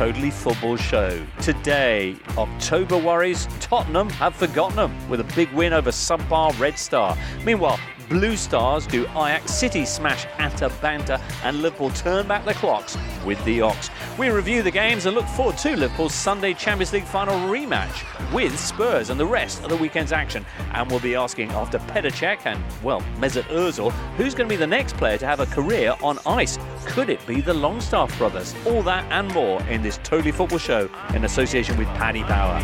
Totally Football Show. Today, October worries, Tottenham have forgotten them with a big win over subpar Red Star. Meanwhile, Blue Stars do Ajax City smash Atalanta and Liverpool turn back the clocks with the Ox. We review the games and look forward to Liverpool's Sunday Champions League final rematch with Spurs and the rest of the weekend's action. And we'll be asking after Petr Cech and, well, Mesut Ozil, who's going to be the next player to have a career on ice? Could it be the Longstaff brothers? All that and more in this Totally Football Show in association with Paddy Power.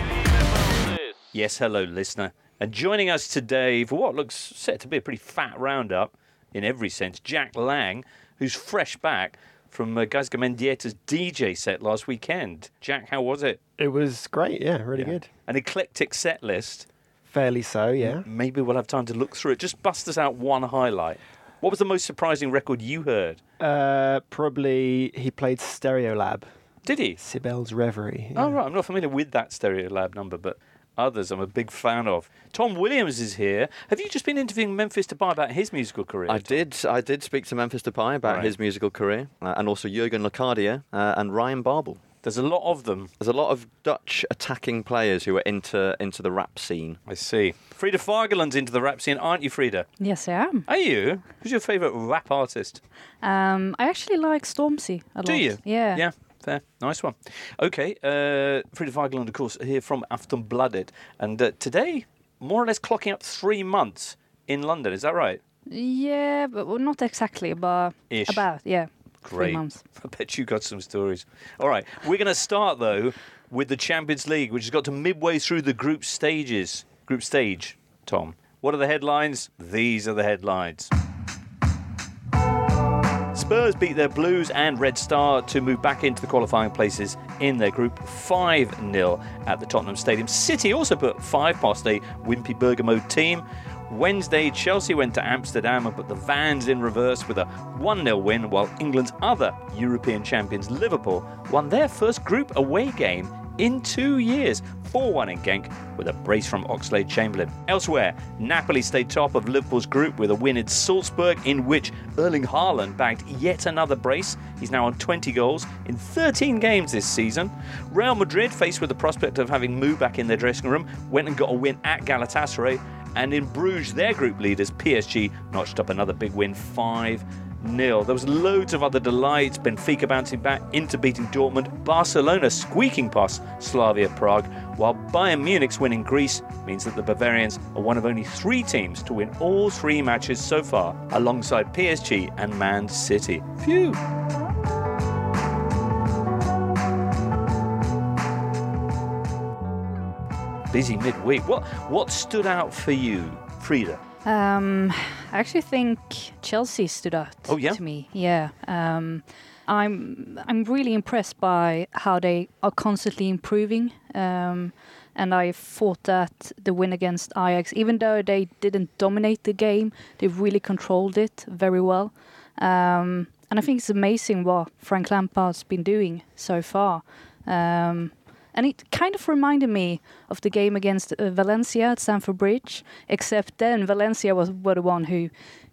Yes, hello, listener. And joining us today for what looks set to be a pretty fat roundup in every sense, Jack Lang, who's fresh back from uh, Gaizka Mendieta's DJ set last weekend. Jack, how was it? It was great, yeah, really Yeah. good. An eclectic set list. Fairly so, yeah. Maybe we'll have time to look through it. Just bust us out one highlight. What was the most surprising record you heard? Uh, probably he played Stereolab, Did he? Cybele's Reverie. Oh, right. I'm not familiar with that Stereolab number, but others I'm a big fan of. Tom Williams is here. Have you just been interviewing Memphis Depay about his musical career? I did. I did speak to Memphis Depay about Right. his musical career, uh, and also Jurgen Locadia uh, and Ryan Babel. There's a lot of them. There's a lot of Dutch attacking players who are into into the rap scene. I see. Frida Fagerlund's into the rap scene, aren't you, Frida? Yes, I am. Are you? Who's your favourite rap artist? Um, I actually like Stormzy a lot. Do you? Yeah. Yeah, fair. Nice one. Okay, uh, Frida Fagerlund, of course, here from Aftonbladet. And uh, today, more or less clocking up three months in London. Is that right? Yeah, but well, not exactly, but Ish. about yeah, Great. three months. I bet you got some stories. All right, we're going to start though with the Champions League, which has got to midway through the group stages. Group stage, Tom. What are the headlines? These are the headlines. Spurs beat their Blues and Red Star to move back into the qualifying places in their group 5 0 at the Tottenham Stadium. City also put 5 past a wimpy Bergamo team. Wednesday, Chelsea went to Amsterdam and put the Vans in reverse with a 1 0 win, while England's other European champions, Liverpool, won their first group away game in two years 4 1 in Genk with a brace from Oxlade Chamberlain. Elsewhere, Napoli stayed top of Liverpool's group with a win in Salzburg, in which Erling Haaland bagged yet another brace. He's now on 20 goals in 13 games this season. Real Madrid, faced with the prospect of having Mou back in their dressing room, went and got a win at Galatasaray. And in Bruges, their group leaders, PSG, notched up another big win 5 0. There was loads of other delights. Benfica bouncing back into beating Dortmund. Barcelona squeaking past Slavia Prague. While Bayern Munich's win in Greece means that the Bavarians are one of only three teams to win all three matches so far, alongside PSG and Man City. Phew! Busy midweek. What what stood out for you, Frida? Um, I actually think Chelsea stood out Oh, yeah? to me. Yeah. Um, I'm I'm really impressed by how they are constantly improving. Um, and I thought that the win against Ajax, even though they didn't dominate the game, they really controlled it very well. Um, and I think it's amazing what Frank Lampard's been doing so far. Um, and it kind of reminded me of the game against uh, Valencia at Stamford Bridge, except then Valencia was were the one who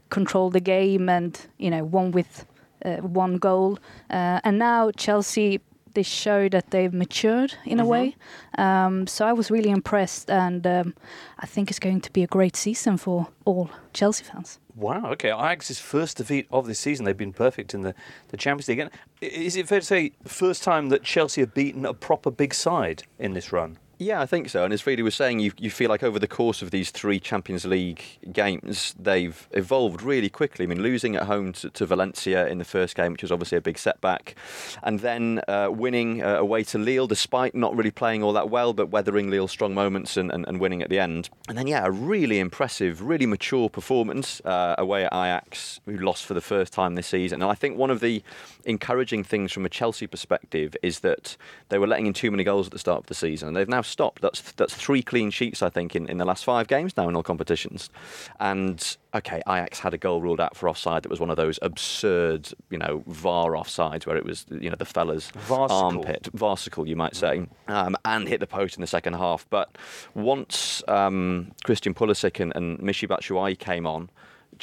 controlled the game and you know won with uh, one goal. Uh, and now Chelsea they show that they've matured in a way. Um, so I was really impressed, and um, I think it's going to be a great season for all Chelsea fans. Wow, okay. Ajax's first defeat of this season. They've been perfect in the, the Champions League. And is it fair to say, first time that Chelsea have beaten a proper big side in this run? Yeah, I think so. And as Frida was saying, you, you feel like over the course of these three Champions League games, they've evolved really quickly. I mean, losing at home to, to Valencia in the first game, which was obviously a big setback, and then uh, winning uh, away to Lille, despite not really playing all that well, but weathering Lille's strong moments and, and, and winning at the end. And then, yeah, a really impressive, really mature performance uh, away at Ajax, who lost for the first time this season. And I think one of the encouraging things from a Chelsea perspective is that they were letting in too many goals at the start of the season, and they've now stopped. That's that's three clean sheets, I think, in, in the last five games now in all competitions. And okay, Ajax had a goal ruled out for offside that was one of those absurd, you know, VAR offsides where it was, you know, the fella's Varsicle. armpit, varsicle, you might say, um, and hit the post in the second half. But once um, Christian Pulisic and, and Michy Batshuayi came on.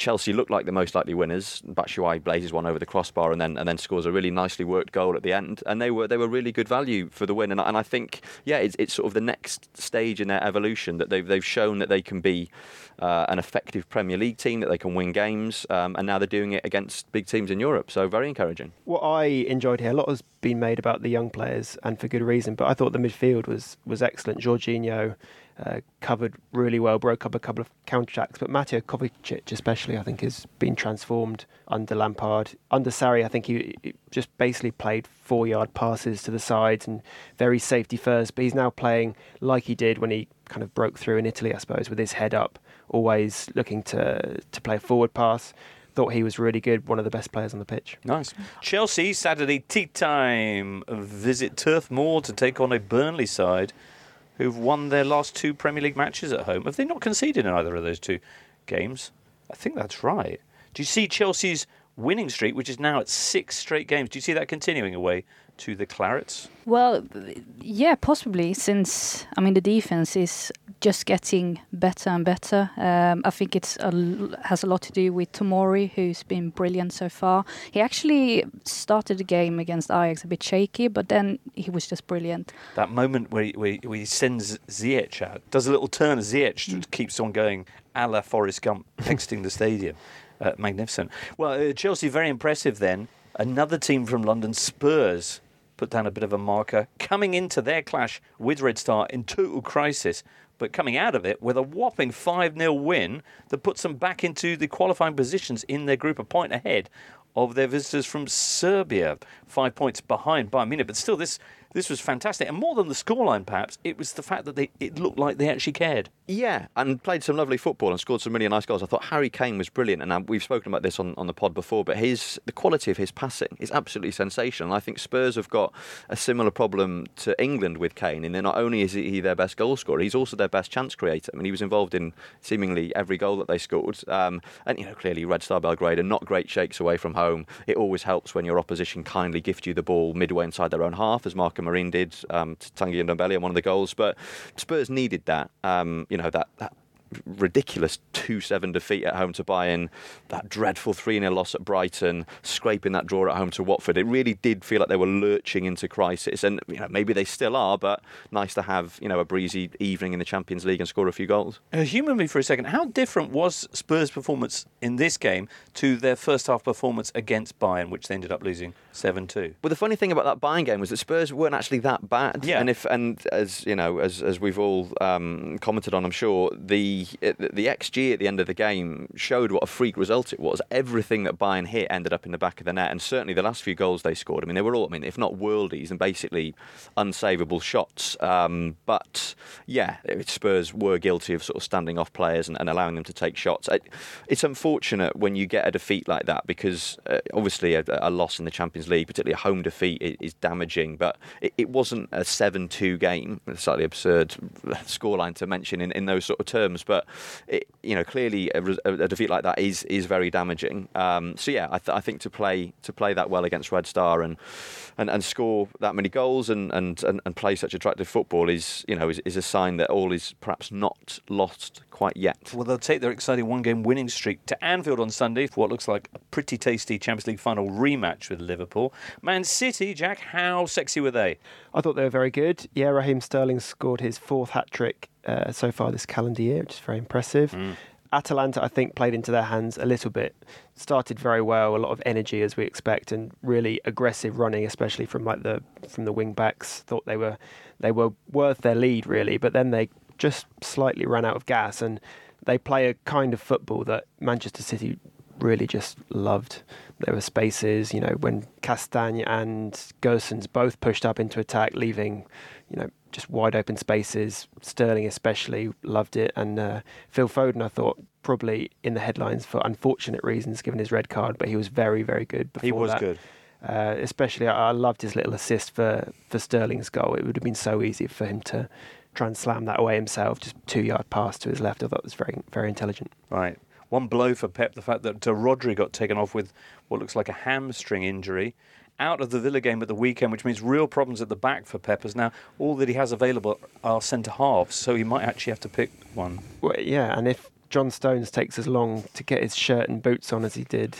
Chelsea looked like the most likely winners. Batshuayi blazes one over the crossbar and then and then scores a really nicely worked goal at the end. And they were they were really good value for the win. And, and I think yeah, it's, it's sort of the next stage in their evolution that they've they've shown that they can be uh, an effective Premier League team, that they can win games, um, and now they're doing it against big teams in Europe. So very encouraging. What I enjoyed here, a lot has been made about the young players, and for good reason. But I thought the midfield was was excellent. Jorginho uh, covered really well, broke up a couple of counter attacks. But Mateo Kovacic, especially, I think, has been transformed under Lampard. Under Sarri, I think he, he just basically played four yard passes to the sides and very safety first. But he's now playing like he did when he kind of broke through in Italy, I suppose, with his head up, always looking to to play a forward pass thought he was really good, one of the best players on the pitch. Nice. Chelsea, Saturday tea time. Visit Turf Moor to take on a Burnley side who've won their last two Premier League matches at home. Have they not conceded in either of those two games? I think that's right. Do you see Chelsea's winning streak, which is now at six straight games? Do you see that continuing away to the Clarets? Well, yeah, possibly. Since I mean, the defense is just getting better and better. Um, I think it's a, has a lot to do with Tomori, who's been brilliant so far. He actually started the game against Ajax a bit shaky, but then he was just brilliant. That moment where he, where he, where he sends Ziyech out, does a little turn of Ziyech, mm. keeps on going, a la Forrest Gump, exiting the stadium. Uh, magnificent. Well, uh, Chelsea, very impressive then. Another team from London, Spurs, put down a bit of a marker, coming into their clash with Red Star in total crisis but coming out of it with a whopping 5 0 win that puts them back into the qualifying positions in their group, a point ahead of their visitors from Serbia. Five points behind Bayern Munich, but still, this this was fantastic. And more than the scoreline, perhaps, it was the fact that they, it looked like they actually cared. Yeah, and played some lovely football and scored some really nice goals. I thought Harry Kane was brilliant, and uh, we've spoken about this on, on the pod before, but his the quality of his passing is absolutely sensational. I think Spurs have got a similar problem to England with Kane, in that not only is he their best goal scorer, he's also their best chance creator. I mean, he was involved in seemingly every goal that they scored. Um, and, you know, clearly Red Star Belgrade are not great shakes away from home. It always helps when your opposition kindly gift you the ball midway inside their own half, as Marco Marin did um, Tanguy and Ndombele on one of the goals. But Spurs needed that, um, you know, that, that ridiculous 2 7 defeat at home to Bayern, that dreadful 3 0 loss at Brighton, scraping that draw at home to Watford. It really did feel like they were lurching into crisis. And you know, maybe they still are, but nice to have you know, a breezy evening in the Champions League and score a few goals. Uh, humour me for a second. How different was Spurs' performance in this game to their first half performance against Bayern, which they ended up losing 7 2? Well, the funny thing about that Bayern game was that Spurs weren't actually that bad. Yeah. And, if, and as, you know, as, as we've all um, commented on, I'm sure, the the xG at the end of the game showed what a freak result it was. Everything that Bayern hit ended up in the back of the net, and certainly the last few goals they scored. I mean, they were all, I mean, if not worldies, and basically unsavable shots. Um, but yeah, Spurs were guilty of sort of standing off players and, and allowing them to take shots. It, it's unfortunate when you get a defeat like that because uh, obviously a, a, loss in the Champions League, particularly a home defeat, is, is damaging. But it, it wasn't a seven-two game. It's slightly absurd scoreline to mention in, in those sort of terms, but it, you know, clearly a, a, defeat like that is is very damaging. Um, so yeah, I, th- I, think to play to play that well against Red Star and and, and score that many goals and, and, and, and play such attractive football is you know is, is a sign that all is perhaps not lost quite yet. Well, they'll take their exciting one-game winning streak to Anfield on Sunday for what looks like a pretty tasty Champions League final rematch with Liverpool. Man City, Jack, how sexy were they? I thought they were very good. Yeah, Raheem Sterling scored his fourth hat trick uh, so far this calendar year, which is very impressive. Mm. Atalanta, I think, played into their hands a little bit. Started very well, a lot of energy as we expect, and really aggressive running, especially from like the from the wing backs. Thought they were they were worth their lead really, but then they just slightly ran out of gas, and they play a kind of football that Manchester City really just loved. There were spaces, you know, when Castagne and Gosens both pushed up into attack, leaving, you know, just wide open spaces. Sterling especially loved it, and uh, Phil Foden, I thought, probably in the headlines for unfortunate reasons, given his red card, but he was very, very good. Before he was that. good. Uh, especially, I, I loved his little assist for for Sterling's goal. It would have been so easy for him to try and slam that away himself, just two yard pass to his left. I thought it was very, very intelligent. Right. One blow for Pep, the fact that uh, Rodri got taken off with what looks like a hamstring injury out of the Villa game at the weekend, which means real problems at the back for Peppers. Now, all that he has available are centre halves, so he might actually have to pick one. Well, yeah, and if John Stones takes as long to get his shirt and boots on as he did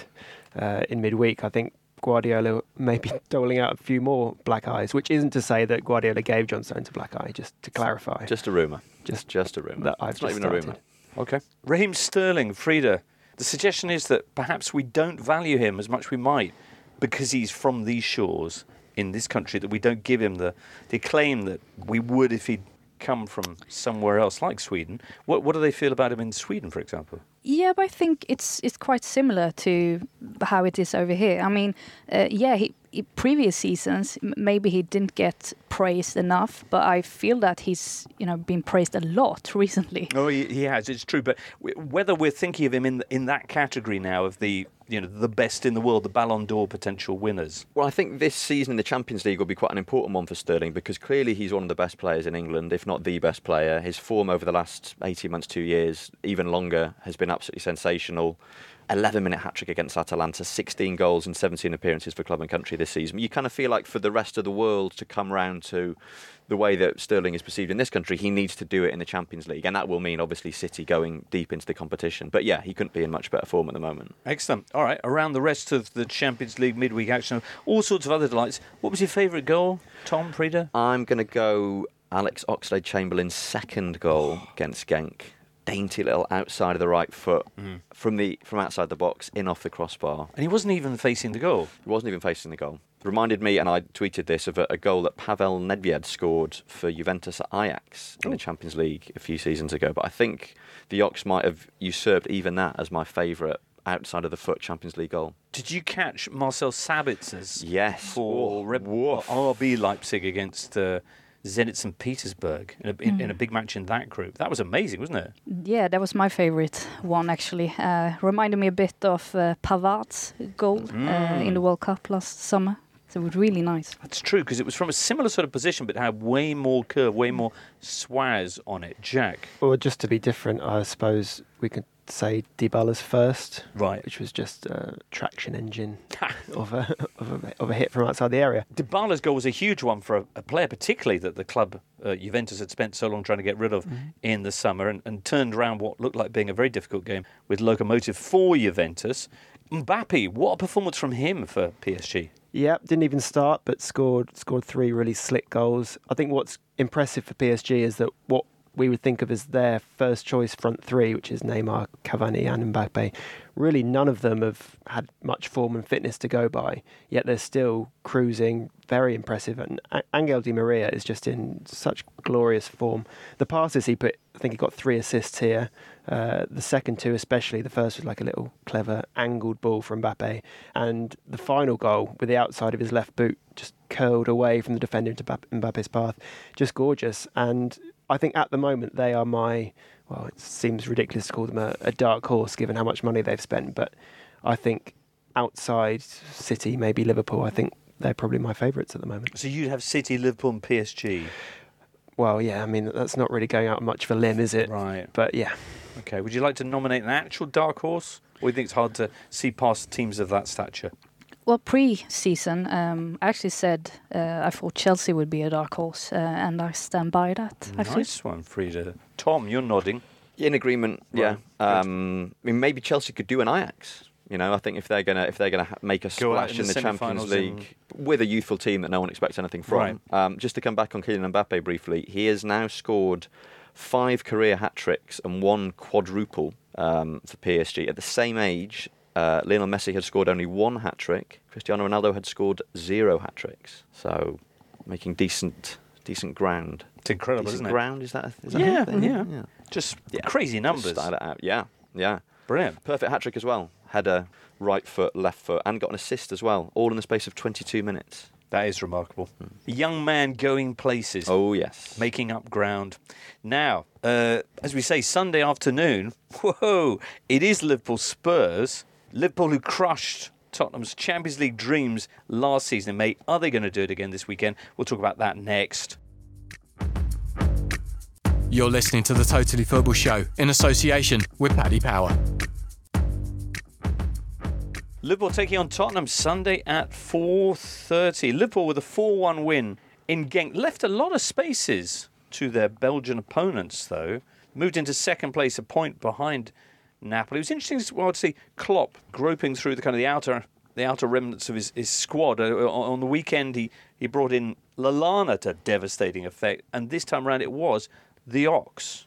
uh, in midweek, I think Guardiola may be doling out a few more black eyes, which isn't to say that Guardiola gave John Stones a black eye, just to clarify. Just a rumour. Just Just a rumour. that I've it's not just even started. a rumour. Okay. Raheem Sterling, Frida. The suggestion is that perhaps we don't value him as much we might because he's from these shores in this country that we don't give him the, the acclaim that we would if he'd come from somewhere else like Sweden. What, what do they feel about him in Sweden, for example? Yeah, but I think it's it's quite similar to how it is over here. I mean, uh, yeah, he, he, previous seasons maybe he didn't get praised enough, but I feel that he's you know been praised a lot recently. Oh, he, he has. It's true. But whether we're thinking of him in in that category now of the you know the best in the world, the Ballon d'Or potential winners. Well, I think this season in the Champions League will be quite an important one for Sterling because clearly he's one of the best players in England, if not the best player. His form over the last 18 months, two years, even longer, has been absolutely sensational. 11 minute hat trick against Atalanta, 16 goals in 17 appearances for club and country this season. You kind of feel like for the rest of the world to come round to the way that Sterling is perceived in this country, he needs to do it in the Champions League. And that will mean, obviously, City going deep into the competition. But yeah, he couldn't be in much better form at the moment. Excellent. All right. Around the rest of the Champions League midweek action, all sorts of other delights. What was your favourite goal, Tom Frida? I'm going to go Alex Oxlade Chamberlain's second goal against Genk. Dainty little outside of the right foot from the from outside the box in off the crossbar. And he wasn't even facing the goal. He wasn't even facing the goal. Reminded me, and I tweeted this, of a, a goal that Pavel Nedved scored for Juventus at Ajax in the Champions League a few seasons ago. But I think the Ox might have usurped even that as my favourite outside of the foot Champions League goal. Did you catch Marcel Sabitzer's Yes. for Oh, RB Leipzig against uh, Zenit St. Petersburg in a, in, in a big match in that group? That was amazing, wasn't it? Yeah, that was my favorite one actually. Uh, reminded me a bit of uh, Pavard's goal uh, in the World Cup last summer. So it was really nice. That's true because it was from a similar sort of position, but had way more curve, way more swaz on it. Jack, Well, just to be different, I suppose we could say Dybala's first, right? which was just a traction engine of a, of a of a hit from outside the area. Dybala's goal was a huge one for a, a player, particularly that the club uh, Juventus had spent so long trying to get rid of in the summer, and, and turned around what looked like being a very difficult game with Lokomotiv for Juventus. Mbappe, what a performance from him for PSG. Yeah, didn't even start, but scored scored three really slick goals. I think what's impressive for PSG is that what we would think of as their first choice front three, which is Neymar, Cavani, and Mbappe, really none of them have had much form and fitness to go by. Yet they're still cruising, very impressive. And Angel Di Maria is just in such glorious form. The passes he put, I think he got three assists here. Uh, the second two, especially, the first was like a little clever angled ball from Mbappe, and the final goal with the outside of his left boot just curled away from the defender into Mbappe- Mbappe's path, just gorgeous. And I think at the moment they are my well, it seems ridiculous to call them a, a dark horse given how much money they've spent, but I think outside City, maybe Liverpool, I think they're probably my favourites at the moment. So you'd have City, Liverpool, and PSG. Well, yeah, I mean that's not really going out much of a limb, is it? Right. But yeah, Okay. Would you like to nominate an actual dark horse, or do you think it's hard to see past teams of that stature? Well, pre-season, um, I actually said uh, I thought Chelsea would be a dark horse, uh, and I stand by that. Actually, Nice one, Frida. Tom, you're nodding. In agreement, yeah. Right, good. Um, I mean, maybe Chelsea could do an Ajax. You know, I think if they're gonna if they're gonna make a Go splash in in the the, Champions League with a youthful team that no one expects anything from. Right. Um, just to come back on Kylian Mbappe briefly, he has now scored five career hat tricks and one quadruple um, for PSG. At the same age, uh, Lionel Messi had scored only one hat trick. Cristiano Ronaldo had scored zero hat tricks. So, making decent decent ground. It's incredible, decent isn't it? ground is that? A, is that Yeah, thing? yeah. Just Yeah. crazy Just numbers. Style it out. Yeah, yeah. Brilliant. Perfect hat trick as well. Had a right foot, left foot, and got an assist as well, all in the space of 22 minutes. That is remarkable. A young man going places. Oh, yes. making up ground. Now, uh, as we say, Sunday afternoon, whoa, it is Liverpool Spurs. Liverpool who crushed Tottenham's Champions League dreams last season in May. Are they going to do it again this weekend? We'll talk about that next. You're listening to the Totally Football Show in association with Paddy Power. Liverpool taking on Tottenham Sunday at 4.30. Liverpool with a 4-1 win in Genk. Left a lot of spaces to their Belgian opponents, though. moved into second place, a point behind Napoli. It was interesting as well to see Klopp groping through the kind of the outer the outer remnants of his, his squad. Uh, on the weekend, he, he brought in Lallana to devastating effect, and this time around it was the Ox.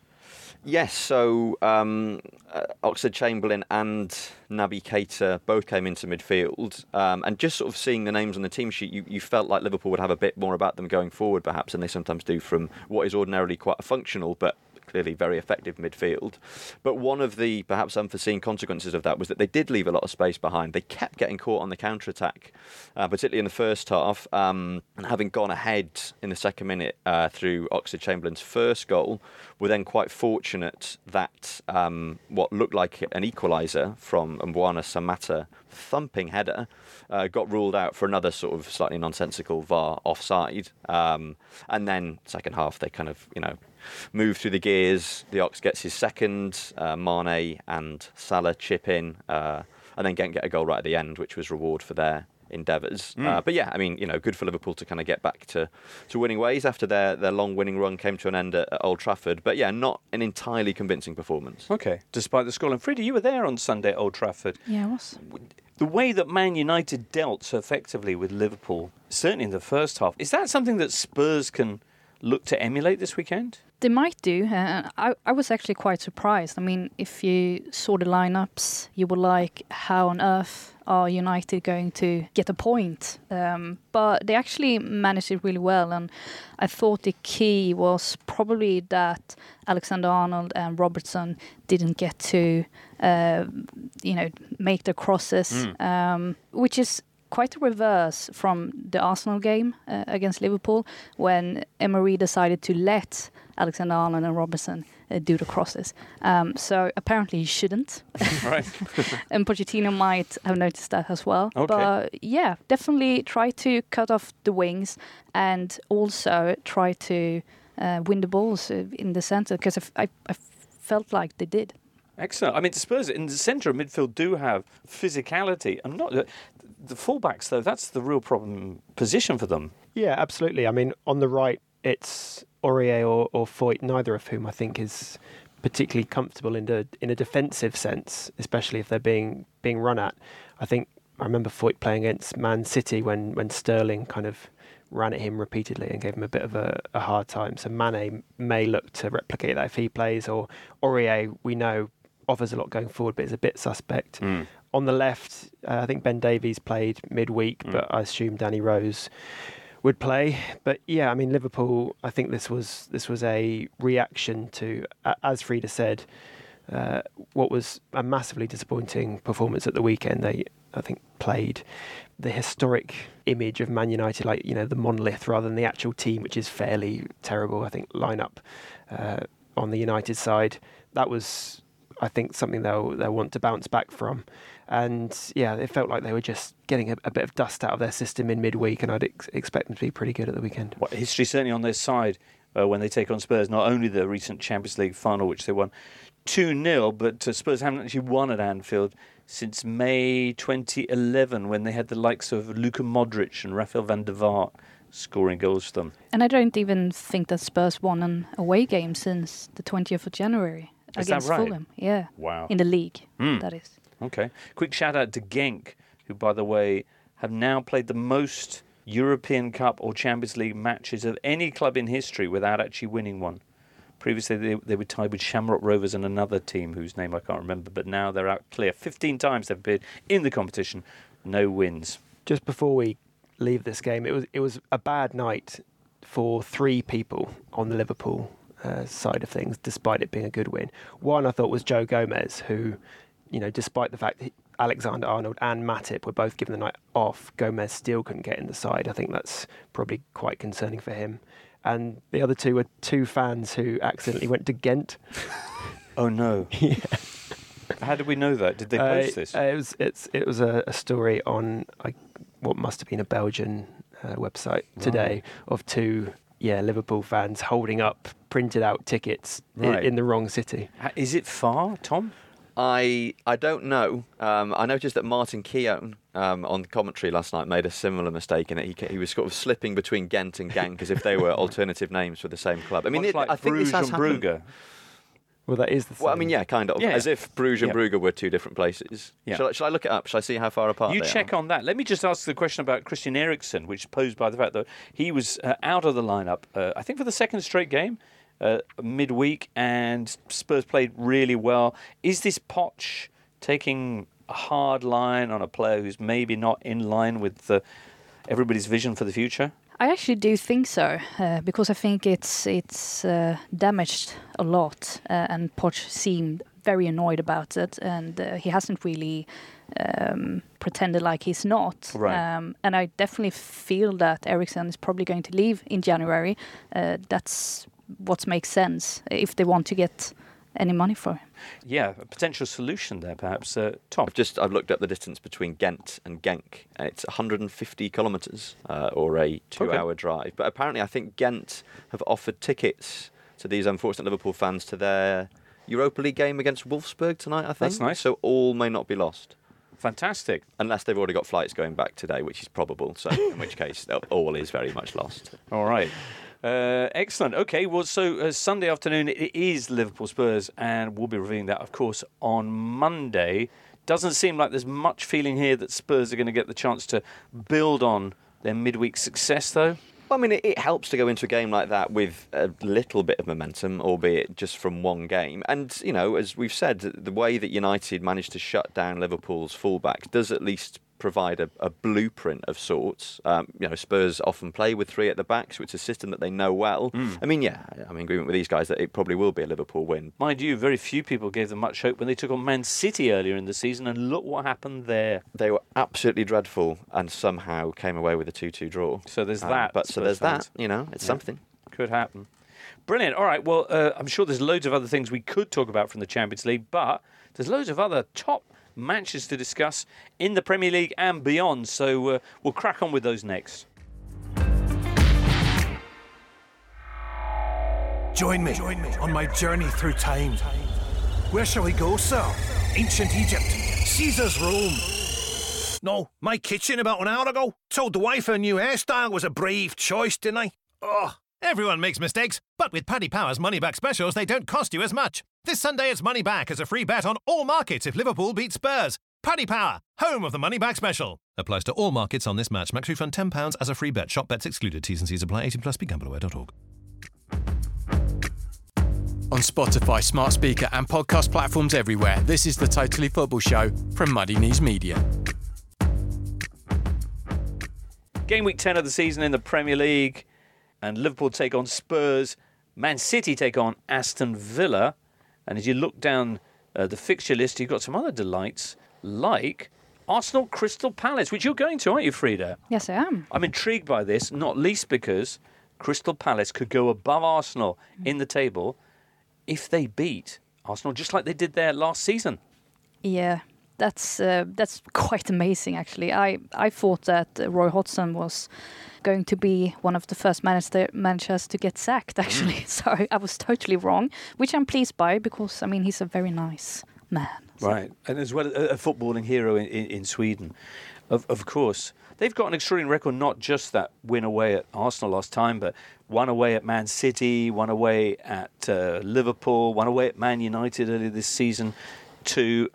Yes, so um, uh, Oxlade Chamberlain and Naby Keita both came into midfield, um, and just sort of seeing the names on the team sheet, you, you felt like Liverpool would have a bit more about them going forward, perhaps, than they sometimes do from what is ordinarily quite a functional but clearly very effective midfield. But one of the perhaps unforeseen consequences of that was that they did leave a lot of space behind. They kept getting caught on the counter attack, uh, particularly in the first half. Um, and having gone ahead in the second minute uh, through Oxlade Chamberlain's first goal, were then quite fortunate that um, what looked like an equaliser from Mbwana Samatta thumping header uh, got ruled out for another sort of slightly nonsensical VAR offside. Um, and then second half they kind of you know move through the gears. The Ox gets his second. Uh, Mane and Salah chip in, uh, and then Ghent get a goal right at the end, which was reward for their endeavours. Mm. Uh, but yeah, I mean, you know, good for Liverpool to kind of get back to, to winning ways after their, their long winning run came to an end at, at Old Trafford. But yeah, not an entirely convincing performance. Okay, despite the score. And Frida, you were there on Sunday at Old Trafford. Yeah, I was. The way that Man United dealt so effectively with Liverpool, certainly in the first half, is that something that Spurs can look to emulate this weekend? They might do. Uh, I, I was actually quite surprised. I mean, if you saw the lineups, you were like, how on earth are United going to get a point? Um, but they actually managed it really well. And I thought the key was probably that Alexander Arnold and Robertson didn't get to, uh, you know, make the crosses, mm. um, which is quite a reverse from the Arsenal game uh, against Liverpool when Emery decided to let Alexander Arnold and Robertson uh, do the crosses. Um, so apparently he shouldn't. right. and Pochettino might have noticed that as well. Okay. But yeah, definitely try to cut off the wings and also try to uh, win the balls uh, in the centre because I, I felt like they did. Excellent. I mean, Spurs in the centre of midfield do have physicality. I'm not the fullbacks though. That's the real problem position for them. Yeah, absolutely. I mean, on the right, it's Aurier or, or Foyth, neither of whom I think is particularly comfortable in the in a defensive sense, especially if they're being being run at. I think I remember Foyth playing against Man City when when Sterling kind of ran at him repeatedly and gave him a bit of a, a hard time. So Mane may look to replicate that if he plays, or Aurier we know offers a lot going forward, but is a bit suspect. Mm. On the left, uh, I think Ben Davies played midweek, mm. but I assume Danny Rose would play. But yeah, I mean Liverpool. I think this was this was a reaction to, as Frida said, uh, what was a massively disappointing performance at the weekend. They, I think, played the historic image of Man United, like you know the monolith, rather than the actual team, which is fairly terrible. I think lineup uh, on the United side that was I think something they'll they'll want to bounce back from. And yeah, it felt like they were just getting a, a bit of dust out of their system in midweek, and I'd ex- expect them to be pretty good at the weekend. Well, history certainly on their side uh, when they take on Spurs. Not only the recent Champions League final, which they won two 0 but uh, Spurs haven't actually won at Anfield since May 2011, when they had the likes of Luka Modric and Rafael van der Vaart scoring goals for them. And I don't even think that Spurs won an away game since the 20th of January. Is against right? Fulham. Yeah. Wow. In the league, mm. that is. Okay. Quick shout out to Genk, who, by the way, have now played the most European Cup or Champions League matches of any club in history without actually winning one. Previously, they, they were tied with Shamrock Rovers and another team whose name I can't remember, but now they're out clear. 15 times they've appeared in the competition, no wins. Just before we leave this game, it was it was a bad night for three people on the Liverpool uh, side of things, despite it being a good win. One I thought was Joe Gomez, who, you know, despite the fact that Alexander Arnold and Matip were both given the night off, Gomez still couldn't get in the side. I think that's probably quite concerning for him. And the other two were two fans who accidentally went to Ghent. oh no! yeah. How did we know that? Did they post uh, this? Uh, it was it's it was a, a story on what must have been a Belgian uh, website today of two yeah, Liverpool fans holding up printed out tickets right. in, in, the wrong city. Is it far, Tom? I I don't know. Um, I noticed that Martin Keown um, on commentary last night made a similar mistake in it. He, he was sort of slipping between Ghent and Genk as if they were alternative names for the same club. I mean, it, like I think Bruges this has and Brugge. Well, that is the Well, I mean, yeah, kind of. Yeah. As if Bruges and Yeah. Brugge were two different places. Yeah. Shall, I, shall I look it up? Shall I see how far apart You they check are? on that. Let me just ask the question about Christian Eriksen, which is posed by the fact that he was uh, out of the lineup, uh, I think, for the second straight game uh, midweek, and Spurs played really well. Is this Poch taking a hard line on a player who's maybe not in line with uh, everybody's vision for the future? I actually do think so uh, because I think it's it's uh, damaged a lot, uh, and Poch seemed very annoyed about it, and uh, he hasn't really um, pretended like he's not. Right. Um, and I definitely feel that Eriksen is probably going to leave in January. Uh, that's what makes sense if they want to get any money for him. Yeah, a potential solution there, perhaps. Uh, Tom. I've just I've looked up the distance between Ghent and Genk, and it's 150 kilometres uh, or a two-hour drive. But apparently, I think Ghent have offered tickets to these unfortunate Liverpool fans to their Europa League game against Wolfsburg tonight. I think That's nice. So all may not be lost. Fantastic. Unless they've already got flights going back today, which is probable. So, in which case, all is very much lost. All right. Uh, excellent. Okay, well, so uh, Sunday afternoon it is Liverpool Spurs, and we'll be reviewing that, of course, on Monday. Doesn't seem like there's much feeling here that Spurs are going to get the chance to build on their midweek success, though. Well, I mean, it, it helps to go into a game like that with a little bit of momentum, albeit just from one game. And, you know, as we've said, the way that United managed to shut down Liverpool's fullbacks does at least provide a, a blueprint of sorts. Um, you know, Spurs often play with three at the back, so it's a system that they know well. I mean, yeah, I'm in agreement with these guys that it probably will be a Liverpool win. Mind you, very few people gave them much hope when they took on Man City earlier in the season, and look what happened there. They were absolutely dreadful and somehow came away with a 2 2 draw. So there's Um, that. But so there's fans. that, you know, it's Yeah. something. Could happen. Brilliant. All right. Well, uh, I'm sure there's loads of other things we could talk about from the Champions League, but there's loads of other top matches to discuss in the Premier League and beyond. So uh, we'll crack on with those next. Join me, on my journey through time. Where shall we go, sir? Ancient Egypt, Caesar's Rome. No, my kitchen about an hour ago. Told the wife her new hairstyle was a brave choice, didn't I? Oh, Everyone makes mistakes, but with Paddy Power's money back specials, they don't cost you as much. This Sunday, it's money back as a free bet on all markets if Liverpool beat Spurs. Paddy Power, home of the money back special. Applies to all markets on this match. Max refund £10 as a free bet. Shop bets excluded. T's and C's apply. 18 plus. BeGambleAware.org. On Spotify, smart speaker, and podcast platforms everywhere, this is the Totally Football Show from Muddy Knees Media. Game week 10 of the season in the Premier League, and Liverpool take on Spurs. Man City take on Aston Villa. And as you look down uh, the fixture list, you've got some other delights like Arsenal Crystal Palace, which you're going to, aren't you, Frida? Yes, I am. I'm intrigued by this, not least because Crystal Palace could go above Arsenal in the table if they beat Arsenal just like they did there last season. Yeah, that's uh, that's quite amazing actually. I I thought that Roy Hodgson was going to be one of the first manager, managers to get sacked actually. so I was totally wrong, which I'm pleased by because I mean he's a very nice man. So- Right, and as well a, footballing hero in, in, in Sweden, of of course. They've got an extraordinary record, not just that win away at Arsenal last time, but one away at Man City, one away at uh, Liverpool, one away at Man United earlier this season. To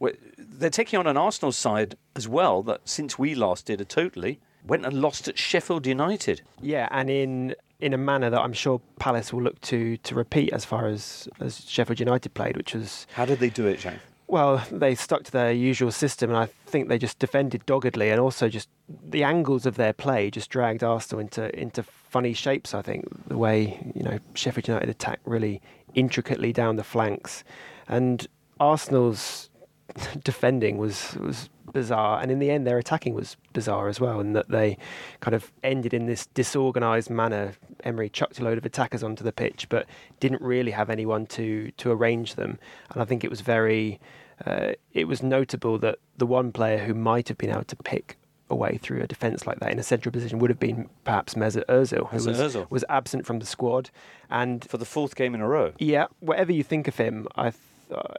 well, they're taking on an Arsenal side as well that since we last did a totally went and lost at Sheffield United. Yeah, and in in a manner that I'm sure Palace will look to to repeat as far as as Sheffield United played, which was How did they do it, Jack? well, they stuck to their usual system, and I think they just defended doggedly, and also just the angles of their play just dragged Arsenal into into funny shapes. I think the way you know Sheffield United attacked really intricately down the flanks, and Arsenal's defending was was bizarre, and in the end, their attacking was bizarre as well, in that they kind of ended in this disorganised manner. Emery chucked a load of attackers onto the pitch, but didn't really have anyone to to arrange them, and I think it was very. Uh, it was notable that the one player who might have been able to pick a way through a defence like that in a central position would have been perhaps Mesut Ozil, who Mesut was, Ozil. was absent from the squad, and For the fourth game in a row. yeah, whatever you think of him, I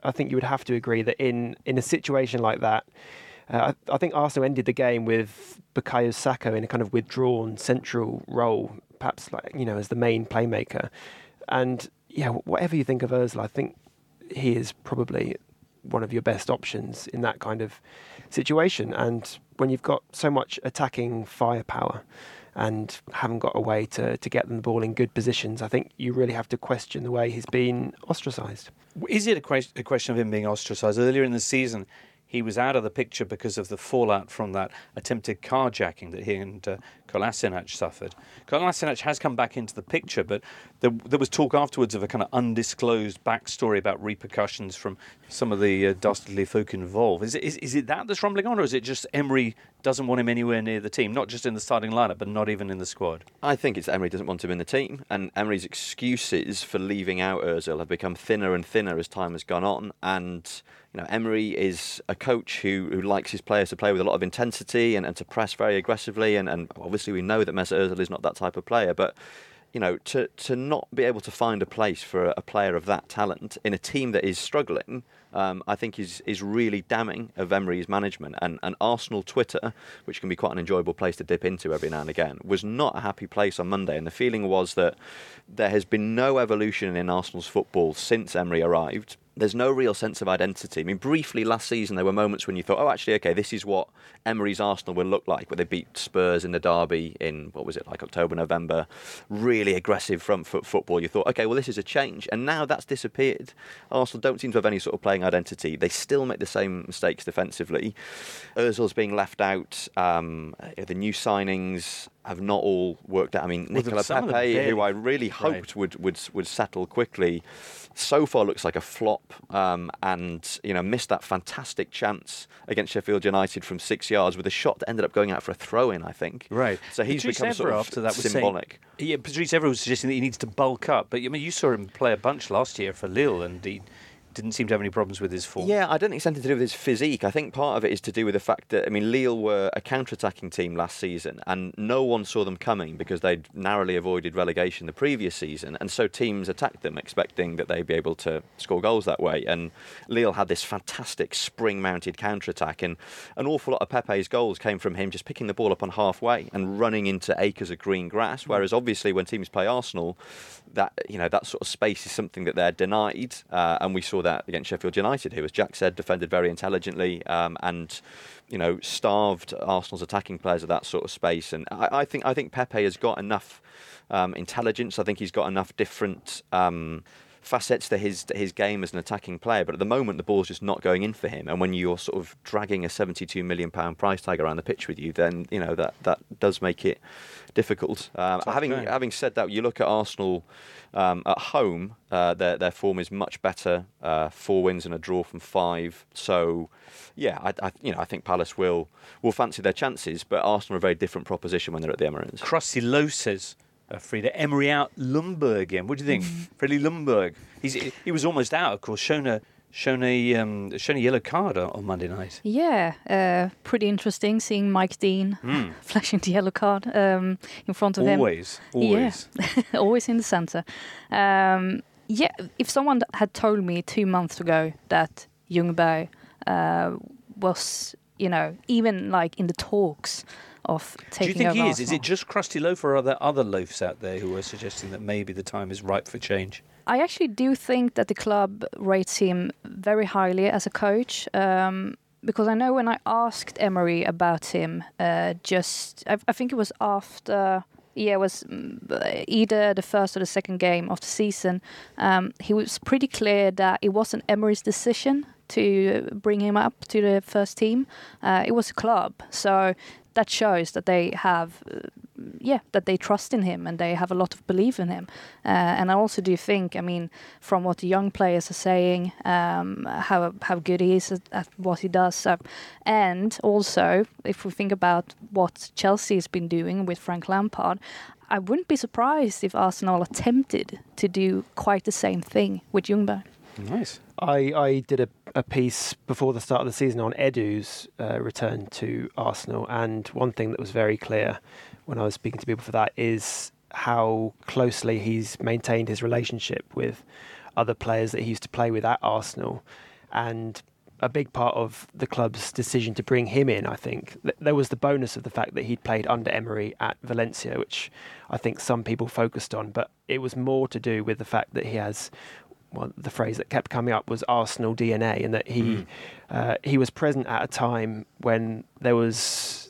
I think you would have to agree that in in a situation like that, uh, I, I think Arsenal ended the game with Bukayo Saka in a kind of withdrawn central role, perhaps like you know as the main playmaker, and yeah, whatever you think of Özil, I think he is probably one of your best options in that kind of situation. And when you've got so much attacking firepower and haven't got a way to, to get them the ball in good positions, I think you really have to question the way he's been ostracised. Is it a, que- a question of him being ostracised? Earlier in the season, he was out of the picture because of the fallout from that attempted carjacking that he and uh, Kolasinac suffered. Kolasinac has come back into the picture, but there, there, was talk afterwards of a kind of undisclosed backstory about repercussions from some of the uh, dastardly folk involved. Is it, is, is it that that's rumbling on, or is it just Emery doesn't want him anywhere near the team, not just in the starting lineup, but not even in the squad? I think it's Emery doesn't want him in the team, and Emery's excuses for leaving out Ozil have become thinner and thinner as time has gone on, and you know, Emery is a coach who, who likes his players to play with a lot of intensity and, and to press very aggressively. And, and obviously, we know that Mesut Ozil is not that type of player. But you know, to to not be able to find a place for a, a player of that talent in a team that is struggling, um, I think is is really damning of Emery's management. And, and Arsenal Twitter, which can be quite an enjoyable place to dip into every now and again, was not a happy place on Monday. And the feeling was that there has been no evolution in Arsenal's football since Emery arrived there's no real sense of identity. I mean, briefly last season, there were moments when you thought, oh, actually, okay, this is what Emery's Arsenal will look like, where they beat Spurs in the derby in, what was it, like October, November. Really aggressive front foot football. You thought, okay, well, this is a change. And now that's disappeared. Arsenal don't seem to have any sort of playing identity. They still make the same mistakes defensively. Ozil's being left out. Um, the new signings have not all worked out. I mean, well, Nicolas Pepe, who I really hoped right. would, would, would settle quickly so far looks like a flop, um, and you know missed that fantastic chance against Sheffield United from six yards with a shot that ended up going out for a throw in. I think. Right. So he's Patrice become sort of after that symbolic. Saying, yeah, Patrice Evra was suggesting that he needs to bulk up, but I mean you saw him play a bunch last year for Lille, and he didn't seem to have any problems with his form. Yeah, I don't think it's anything to do with his physique. I think part of it is to do with the fact that I mean Lille were a counter-attacking team last season, and no one saw them coming because they'd narrowly avoided relegation the previous season, and so teams attacked them expecting that they'd be able to score goals that way. And Lille had this fantastic spring-mounted counter-attack, and an awful lot of Pepe's goals came from him just picking the ball up on halfway and running into acres of green grass. Whereas obviously when teams play Arsenal, that you know that sort of space is something that they're denied, uh, and we saw that against Sheffield United, who, as Jack said, defended very intelligently um, and you know starved Arsenal's attacking players of that sort of space. And I, I think I think Pepe has got enough um, intelligence. I think he's got enough different. Um, facets to his to his game as an attacking player. But at the moment, the ball's just not going in for him. And when you're sort of dragging a 72 million pound price tag around the pitch with you, then you know that that does make it difficult. Um, having game. having said that, you look at Arsenal um, at home. Uh, their their form is much better. Uh, four wins and a draw from five. So, yeah, I, I, you know I think Palace will will fancy their chances, but Arsenal are a very different proposition when they're at the Emirates. Krusty Lowe says uh, Frida Emery out Ljungberg again. What do you think, Freddie Ljungberg? He's he was almost out, of course. Shown a shown a um, shown a yellow card on Monday night. Yeah, uh, pretty interesting seeing Mike Dean mm. flashing the yellow card um, in front of always, him. Always, yeah, always in the centre. Um, yeah, if someone had told me two months ago that Ljungberg uh, was, you know, even like in the talks of taking Do you think he is? Arsenal. Is it just Krusty Loaf or are there other loafs out there who are suggesting that maybe the time is ripe for change? I actually do think that the club rates him very highly as a coach. Um, because I know when I asked Emery about him, uh, just I, I, think it was after, yeah, it was mm, either the first or the second game of the season. Um, he was pretty clear that it wasn't Emery's decision to bring him up to the first team. Uh, it was a club, so that shows that they have, uh, yeah, that they trust in him and they have a lot of belief in him. Uh, and I also do think, I mean, from what the young players are saying, um, how how good he is at, at what he does, so, and also if we think about what Chelsea has been doing with Frank Lampard, I wouldn't be surprised if Arsenal attempted to do quite the same thing with Ljungberg. Nice. I, I did a, a piece before the start of the season on Edu's uh, return to Arsenal, and one thing that was very clear when I was speaking to people for that is how closely he's maintained his relationship with other players that he used to play with at Arsenal, and a big part of the club's decision to bring him in, I think, there was the bonus of the fact that he'd played under Emery at Valencia, which I think some people focused on, but it was more to do with the fact that he has well, the phrase that kept coming up was Arsenal DNA, and that he uh, he was present at a time when there was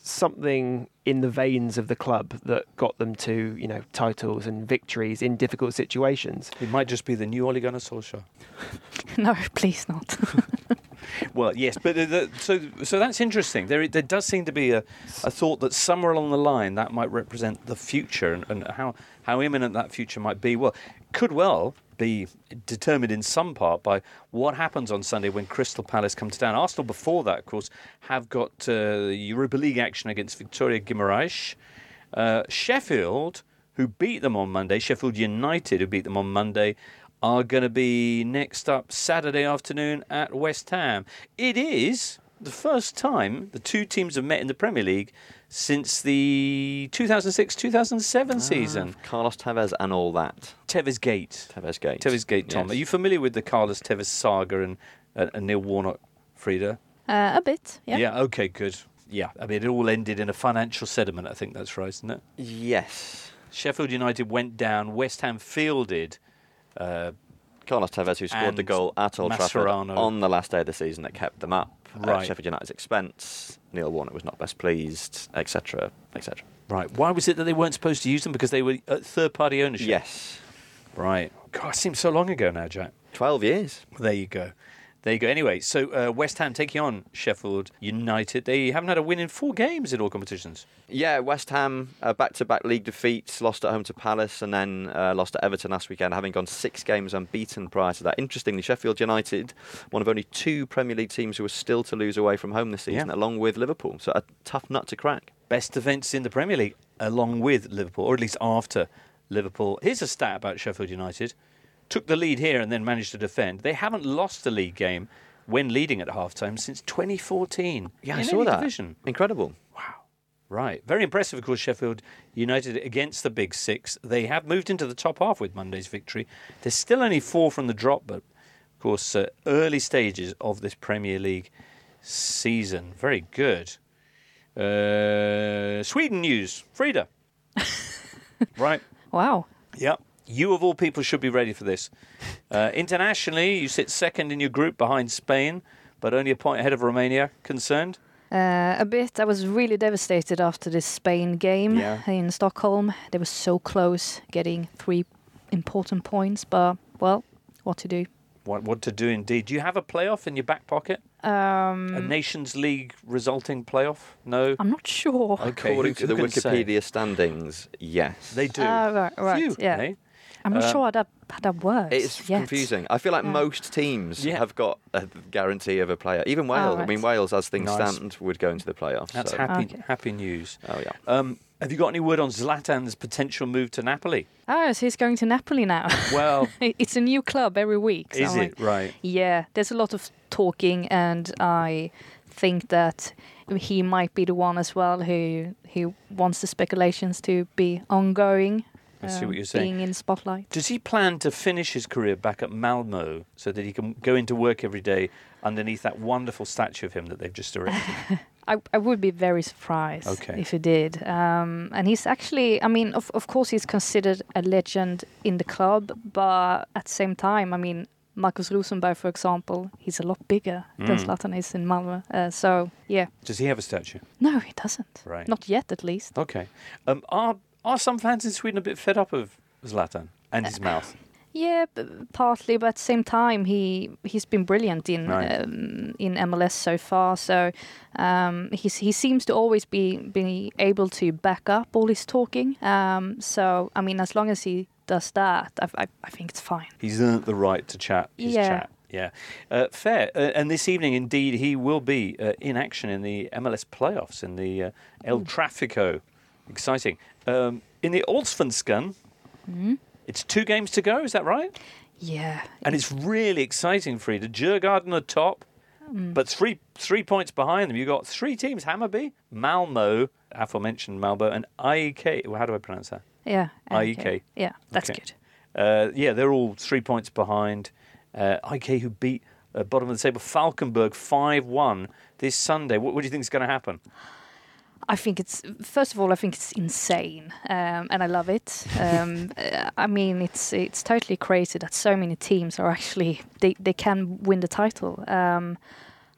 something in the veins of the club that got them to you know titles and victories in difficult situations. It might just be the new Ole Gunnar Solskjaer. no, please not. Well, yes, but the, the, so so that's interesting. There there does seem to be a, a thought that somewhere along the line that might represent the future and, and how how imminent that future might be. Well, could well be determined in some part by what happens on Sunday when Crystal Palace come to town. Arsenal, before that, of course, have got uh, Europa League action against Vitória Guimarães. Uh, Sheffield, who beat them on Monday, Sheffield United, who beat them on Monday, are going to be next up Saturday afternoon at West Ham. It is the first time the two teams have met in the Premier League since the 2006 2007 season. Carlos Tevez and all that. Tevez Gate. Tevez Gate. Tevez Gate, Tom. Yes. Are you familiar with the Carlos Tevez saga and, uh, and Neil Warnock, Frida? uh, a bit, yeah. Yeah, okay, good. Yeah, I mean, it all ended in a financial settlement. I think that's right, isn't it? Yes. Sheffield United went down. West Ham fielded uh, Carlos Tevez, who scored the goal at Old Trafford on the last day of the season that kept them up Uh, right. at Sheffield United's expense. Neil Warnock was not best pleased, etc., etc. Right. Why was it that they weren't supposed to use them? Because they were uh, at third party ownership? Yes. Right. God, it seems so long ago now, Jack. 12 years. There you go. There you go. Anyway, so uh, West Ham taking on Sheffield United. They haven't had a win in four games in all competitions. Yeah, West Ham, uh, back-to-back league defeats, lost at home to Palace and then uh, lost at Everton last weekend, having gone six games unbeaten prior to that. Interestingly, Sheffield United, one of only two Premier League teams who are still to lose away from home this season, Yeah. along with Liverpool. So a tough nut to crack. Best defence in the Premier League, along with Liverpool, or at least after Liverpool. Here's a stat about Sheffield United. Took the lead here and then managed to defend. They haven't lost a league game when leading at half-time since 2014. Yeah, I saw that. Division. Incredible. Wow. Right. Very impressive, of course, Sheffield United against the Big Six. They have moved into the top half with Monday's victory. They're still only four from the drop, but, of course, uh, early stages of this Premier League season. Very good. Uh, Sweden news. Frida. right. Wow. Yep. You, of all people, should be ready for this. Uh, internationally, you sit second in your group behind Spain, but only a point ahead of Romania. Concerned? Uh, a bit. I was really devastated after this Spain game Yeah. in Stockholm. They were so close getting three important points, but well, what to do? What, what to do indeed. Do you have a playoff in your back pocket? Um, A Nations League resulting playoff? No? I'm not sure. Okay. According who- to the who can say? Wikipedia standings, yes. They do. Ah, right, right, Phew, yeah. eh? I'm not Um, sure how that, how that works. It's yet. confusing. I feel like Yeah. most teams Yeah. have got a guarantee of a player. Even Wales. I mean. Wales, as things Nice. stand, would go into the playoffs. That's so- happy Okay. happy news. Oh yeah. Um, have you got any word on Zlatan's potential move to Napoli? Oh, so he's going to Napoli now. Well, it's a new club every week. so is I'm it? like, Right. Yeah, there's a lot of talking, and I think that he might be the one as well who who wants the speculations to be ongoing. I see um, what you're saying. Being in spotlight. Does he plan to finish his career back at Malmo so that he can go into work every day underneath that wonderful statue of him that they've just erected? I, I would be very surprised Okay. if he did. Um, and he's actually, I mean, of, of course, he's considered a legend in the club, but at the same time, I mean, Markus Rosenberg, for example, he's a lot bigger than Mm. Zlatan is in Malmö. Uh, so, yeah. Does he have a statue? No, he doesn't. Right. Not yet, at least. Okay. Um, are are some fans in Sweden a bit fed up of Zlatan and his mouth? Yeah, partly, but at the same time, he he's been brilliant in Right. um, in MLS so far. So um, he's, he seems to always be be able to back up all his talking. Um, so I mean, as long as he does that, I, I, I think it's fine. He's earned the right to chat his Yeah. chat. Yeah. Uh, fair. Uh, and this evening, indeed, he will be uh, in action in the MLS playoffs in the uh, El Trafico. Exciting. Um, in the Allsvenskan, it's two games to go, is that right? Yeah, And it's really exciting, for you. Frida. Djurgården are top, but three three points behind them. You've got three teams Hammarby, Malmo, aforementioned Malmo, and IEK. Well, how do I pronounce that? yeah. IEK. Yeah, that's Okay. good. Uh, yeah, they're all three points behind. Uh, IK, who beat uh, bottom of the table Falkenberg 5 1 this Sunday. What, what do you think is going to happen? I think it's first of all, I think it's insane, um, and I love it. Um, uh, I mean, it's it's totally crazy that so many teams are actually they, they can win the title. Um,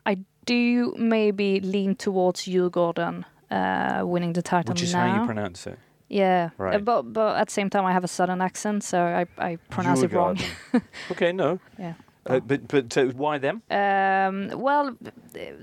I do maybe lean towards Djurgården uh, winning the title Which is now. how you pronounce it. yeah, uh, Right. but but at the same time, I have a southern accent, so I I pronounce it wrong. Okay, no. Yeah. Uh, but but uh, why them? Um, well,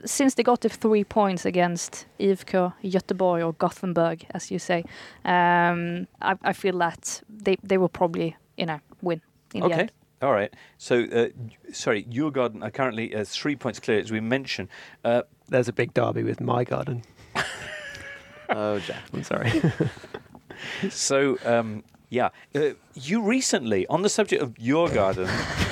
since they got the three points against IFK Göteborg or Gothenburg, as you say, um, I, I feel that they, they will probably, you know, win in the Okay. end. All right. So, uh, sorry, Djurgården are currently uh, three points clear, as we mentioned. Uh, There's a big derby with my garden. Oh, Jack. I'm sorry. so, um, yeah, uh, you recently, on the subject of your garden,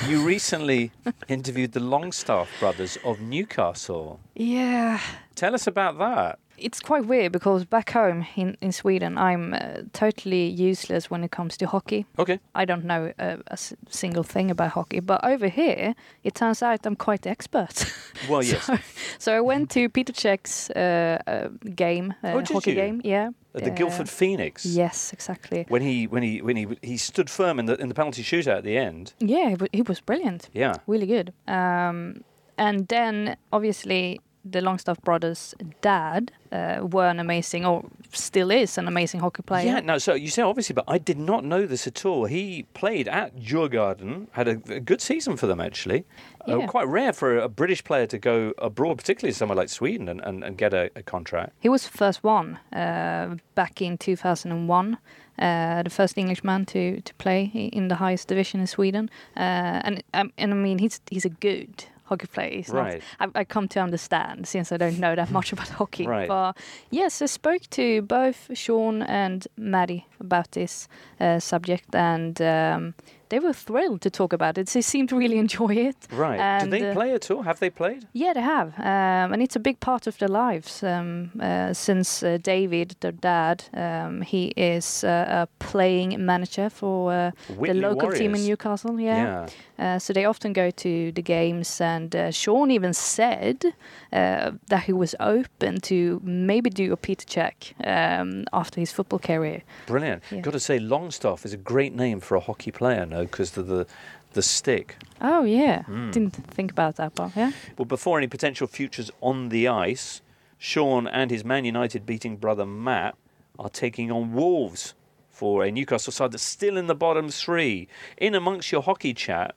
you recently interviewed the Longstaff brothers of Newcastle. Yeah, Tell us about that. It's quite weird because back home in, in Sweden, I'm uh, totally useless when it comes to hockey. Okay. I don't know uh, a s- single thing about hockey, but over here, it turns out I'm quite the expert. Well, yes. So, so I went to Peter Cech's uh, uh, game, uh, Oh, hockey you? game. Yeah. At the Guildford Phoenix. Yes, exactly. When he when he when he he stood firm in the in the penalty shootout at the end. Yeah, he he was brilliant. Yeah. Really good. Um, and then obviously the Longstaff brothers' dad uh, were an amazing, or still is an amazing hockey player. Yeah, no, so you say obviously, but I did not know this at all. He played at Djurgården, had a, a good season for them actually. Uh, Yeah. quite rare for a British player to go abroad, particularly somewhere like Sweden, and, and, and get a, a contract. He was the first one uh, back in 2001, uh, the first Englishman to, to play in the highest division in Sweden. Uh, and um, and I mean, he's he's a good hockey player. He's not- Right. I, I come to understand since I don't know that much about hockey. Right. But yes, I spoke to both Sean and Matty about this uh, subject, and um, they were thrilled to talk about it. They seemed to really enjoy it. Right. And, Did they uh, play at all? Have they played? Yeah, they have, um, and it's a big part of their lives. Um, uh, since uh, David, their dad, um, he is uh, a playing manager for uh, the local team in Warriors. Newcastle. Yeah, Uh, so they often go to the games, and uh, Sean even said uh, that he was open to maybe do a Peter Cech um, after his football career. Brilliant. Yeah. Got to say, Longstaff is a great name for a hockey player, no, because of the the stick. Oh yeah, Hmm. didn't think about that, but yeah. Well, before any potential futures on the ice, Sean and his Man United beating brother Matt are taking on Wolves for a Newcastle side that's still in the bottom three. In amongst your hockey chat,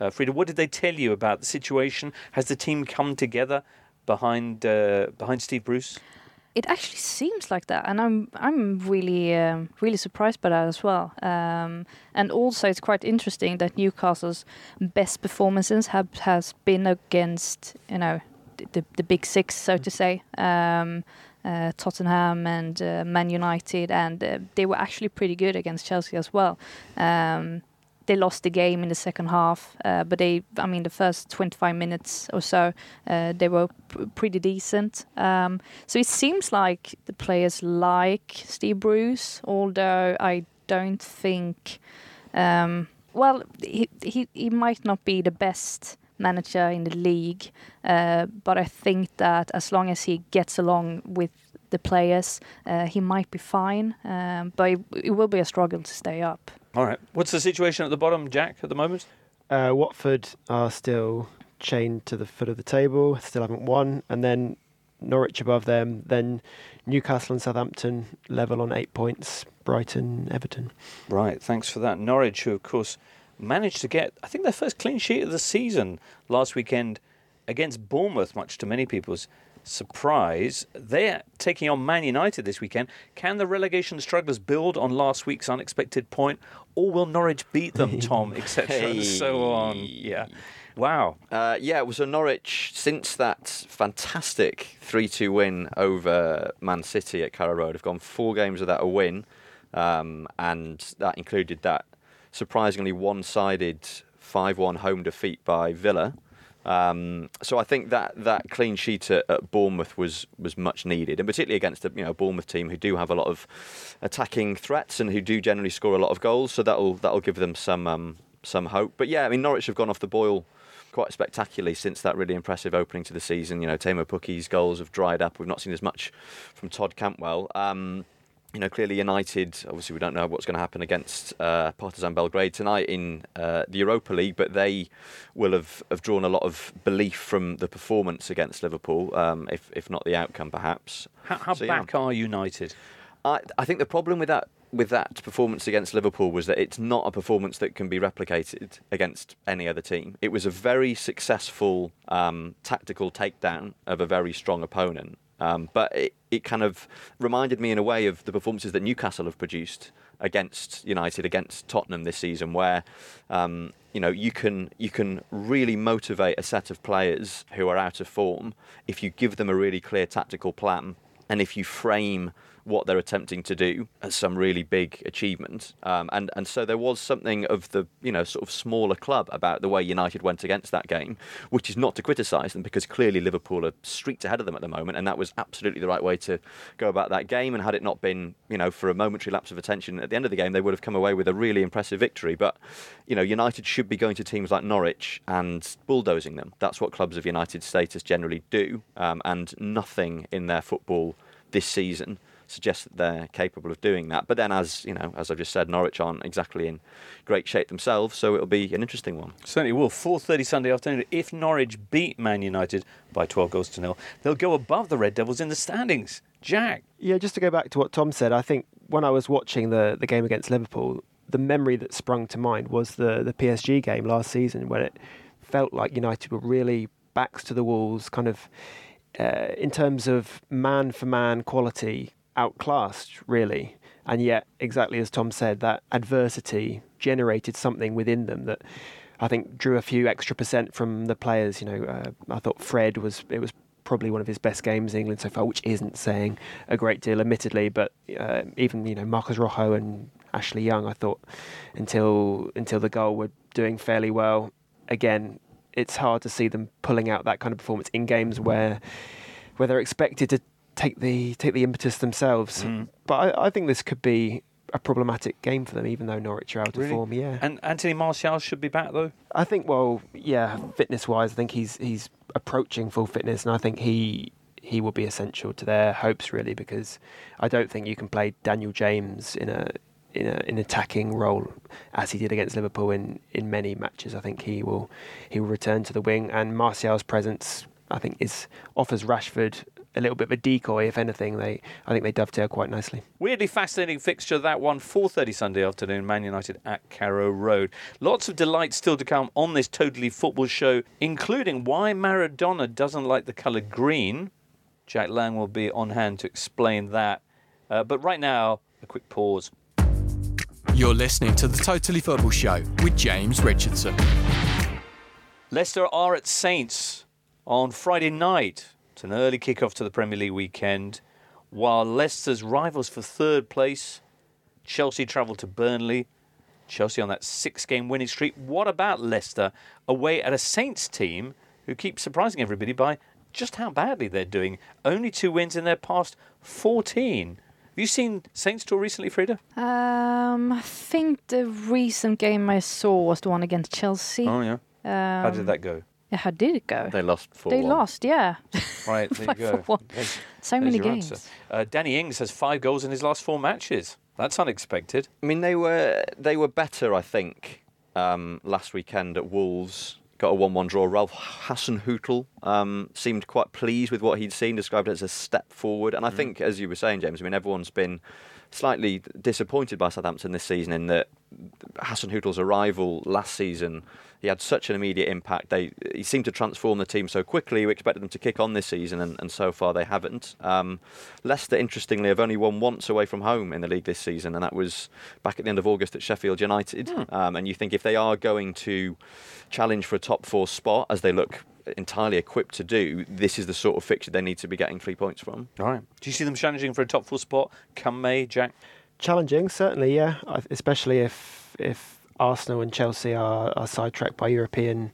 uh, Frida, what did they tell you about the situation? Has the team come together behind uh, behind Steve Bruce? It actually seems like that, and I'm I'm really um, really surprised by that as well. Um, and also, it's quite interesting that Newcastle's best performances have has been against you know the the, big six, so to say, um, uh, Tottenham and uh, Man United, and uh, they were actually pretty good against Chelsea as well. Um, they lost the game in the second half, uh, but they, I mean, the first 25 minutes or so, uh, they were p- pretty decent. Um, so it seems like the players like Steve Bruce, although I don't think, um, well, he, he, he might not be the best manager in the league, uh, but I think that as long as he gets along with the players, uh, he might be fine. Um, but it, it will be a struggle to stay up. All right. What's the situation at the bottom, Jack, at the moment? Uh, Watford are still chained to the foot of the table, still haven't won, and then Norwich above them, then Newcastle and Southampton level on eight points, Brighton, Everton. Right, thanks for that. Norwich, who of course managed to get, I think, their first clean sheet of the season last weekend against Bournemouth, much to many people's surprise. They're taking on Man United this weekend. Can the relegation strugglers build on last week's unexpected point, or will Norwich beat them, Tom, etc., and so on? Yeah. Wow. Uh, yeah, so Norwich, since that fantastic 3 2 win over Man City at Carrow Road, have gone four games without a win. Um, and that included that surprisingly one sided 5 1 home defeat by Villa. Um, so I think that, that clean sheet at, at Bournemouth was, was much needed, and particularly against a you know Bournemouth team who do have a lot of attacking threats and who do generally score a lot of goals. So that'll that'll give them some um, some hope. But yeah, I mean Norwich have gone off the boil quite spectacularly since that really impressive opening to the season. You know, Teemu Pukki's goals have dried up. We've not seen as much from Todd Cantwell. Um, you know, clearly United, obviously we don't know what's going to happen against uh, Partizan Belgrade tonight in uh, the Europa League, but they will have, have drawn a lot of belief from the performance against Liverpool, um, if, if not the outcome perhaps. How, how So, yeah. back are United? I, I think the problem with that with that performance against Liverpool was that it's not a performance that can be replicated against any other team. It was a very successful um, tactical takedown of a very strong opponent, um, but it, it kind of reminded me in a way of the performances that Newcastle have produced against United, against Tottenham this season, where um, you know you can you can really motivate a set of players who are out of form if you give them a really clear tactical plan and if you frame what they're attempting to do as some really big achievement. Um, and and so there was something of the you know sort of smaller club about the way United went against that game, which is not to criticise them because clearly Liverpool are streets ahead of them at the moment, and that was absolutely the right way to go about that game. And had it not been you know for a momentary lapse of attention at the end of the game, they would have come away with a really impressive victory. But you know United should be going to teams like Norwich and bulldozing them. That's what clubs of United status generally do, um, and nothing in their football this season suggests that they're capable of doing that. But then, as you know, as I've just said, Norwich aren't exactly in great shape themselves, so it'll be an interesting one. Certainly will. 4.30 Sunday afternoon. If Norwich beat Man United by 12 goals to nil, they'll go above the Red Devils in the standings. Jack. Yeah, just to go back to what Tom said, I think when I was watching the, the game against Liverpool, the memory that sprung to mind was the, the PSG game last season when it felt like United were really backs to the walls, kind of uh, in terms of man for man quality, outclassed, really. And yet, exactly as Tom said, that adversity generated something within them that I think drew a few extra percent from the players. You know, uh, I thought Fred was it was probably one of his best games in England so far, which isn't saying a great deal, admittedly. But uh, even you know Marcos Rojo and Ashley Young, I thought until until the goal were doing fairly well. Again, it's hard to see them pulling out that kind of performance in games where where they're expected to take the take the impetus themselves. Mm. But I, I think this could be a problematic game for them, even though Norwich are out Really? of form. Yeah, And Anthony Martial should be back, though. I think. Well, yeah, fitness wise, I think he's he's approaching full fitness, and I think he he will be essential to their hopes really because I don't think you can play Daniel James in a in a in attacking role as he did against Liverpool in, in many matches. I think he will he will return to the wing and Martial's presence I think is offers Rashford a little bit of a decoy if anything. They I think they dovetail quite nicely. Weirdly fascinating fixture that one, 4:30 Sunday afternoon, Man United at Carrow Road. Lots of delight still to come on this totally football show, including why Maradona doesn't like the colour green. Jack Lang will be on hand to explain that. Uh, but right now, a quick pause. You're listening to the Totally Football Show with James Richardson. Leicester are at Saints on Friday night. It's an early kick-off to the Premier League weekend. While Leicester's rivals for third place, Chelsea travel to Burnley. Chelsea on that six-game winning streak. What about Leicester away at a Saints team who keep surprising everybody by just how badly they're doing? Only two wins in their past 14. Have you seen Saints tour recently, Frida? Um, I think the recent game I saw was the one against Chelsea. Oh yeah. Um, How did that go? Yeah, how did it go? They lost 4 They lost, yeah. Right, there you Five go. for. There's- So there's many games. Uh, Danny Ings has five goals in his last four matches. That's unexpected. I mean, they were they were better, I think, um, last weekend at Wolves. Got a one-one draw. Ralph Hasenhüttl um, seemed quite pleased with what he'd seen, described it as a step forward. And I think, as you were saying, James, I mean, everyone's been slightly disappointed by Southampton this season in that Hasenhüttl's arrival last season, he had such an immediate impact. They he seemed to transform the team so quickly. We expected them to kick on this season, and, and so far they haven't. Um, Leicester, interestingly, have only won once away from home in the league this season, and that was back at the end of August at Sheffield United. Um, and you think if they are going to challenge for a top four spot, as they look entirely equipped to do, this is the sort of fixture they need to be getting three points from. All right. Do you see them challenging for a top four spot come May, Jack? Challenging, certainly, yeah. Especially if if Arsenal and Chelsea are, are sidetracked by European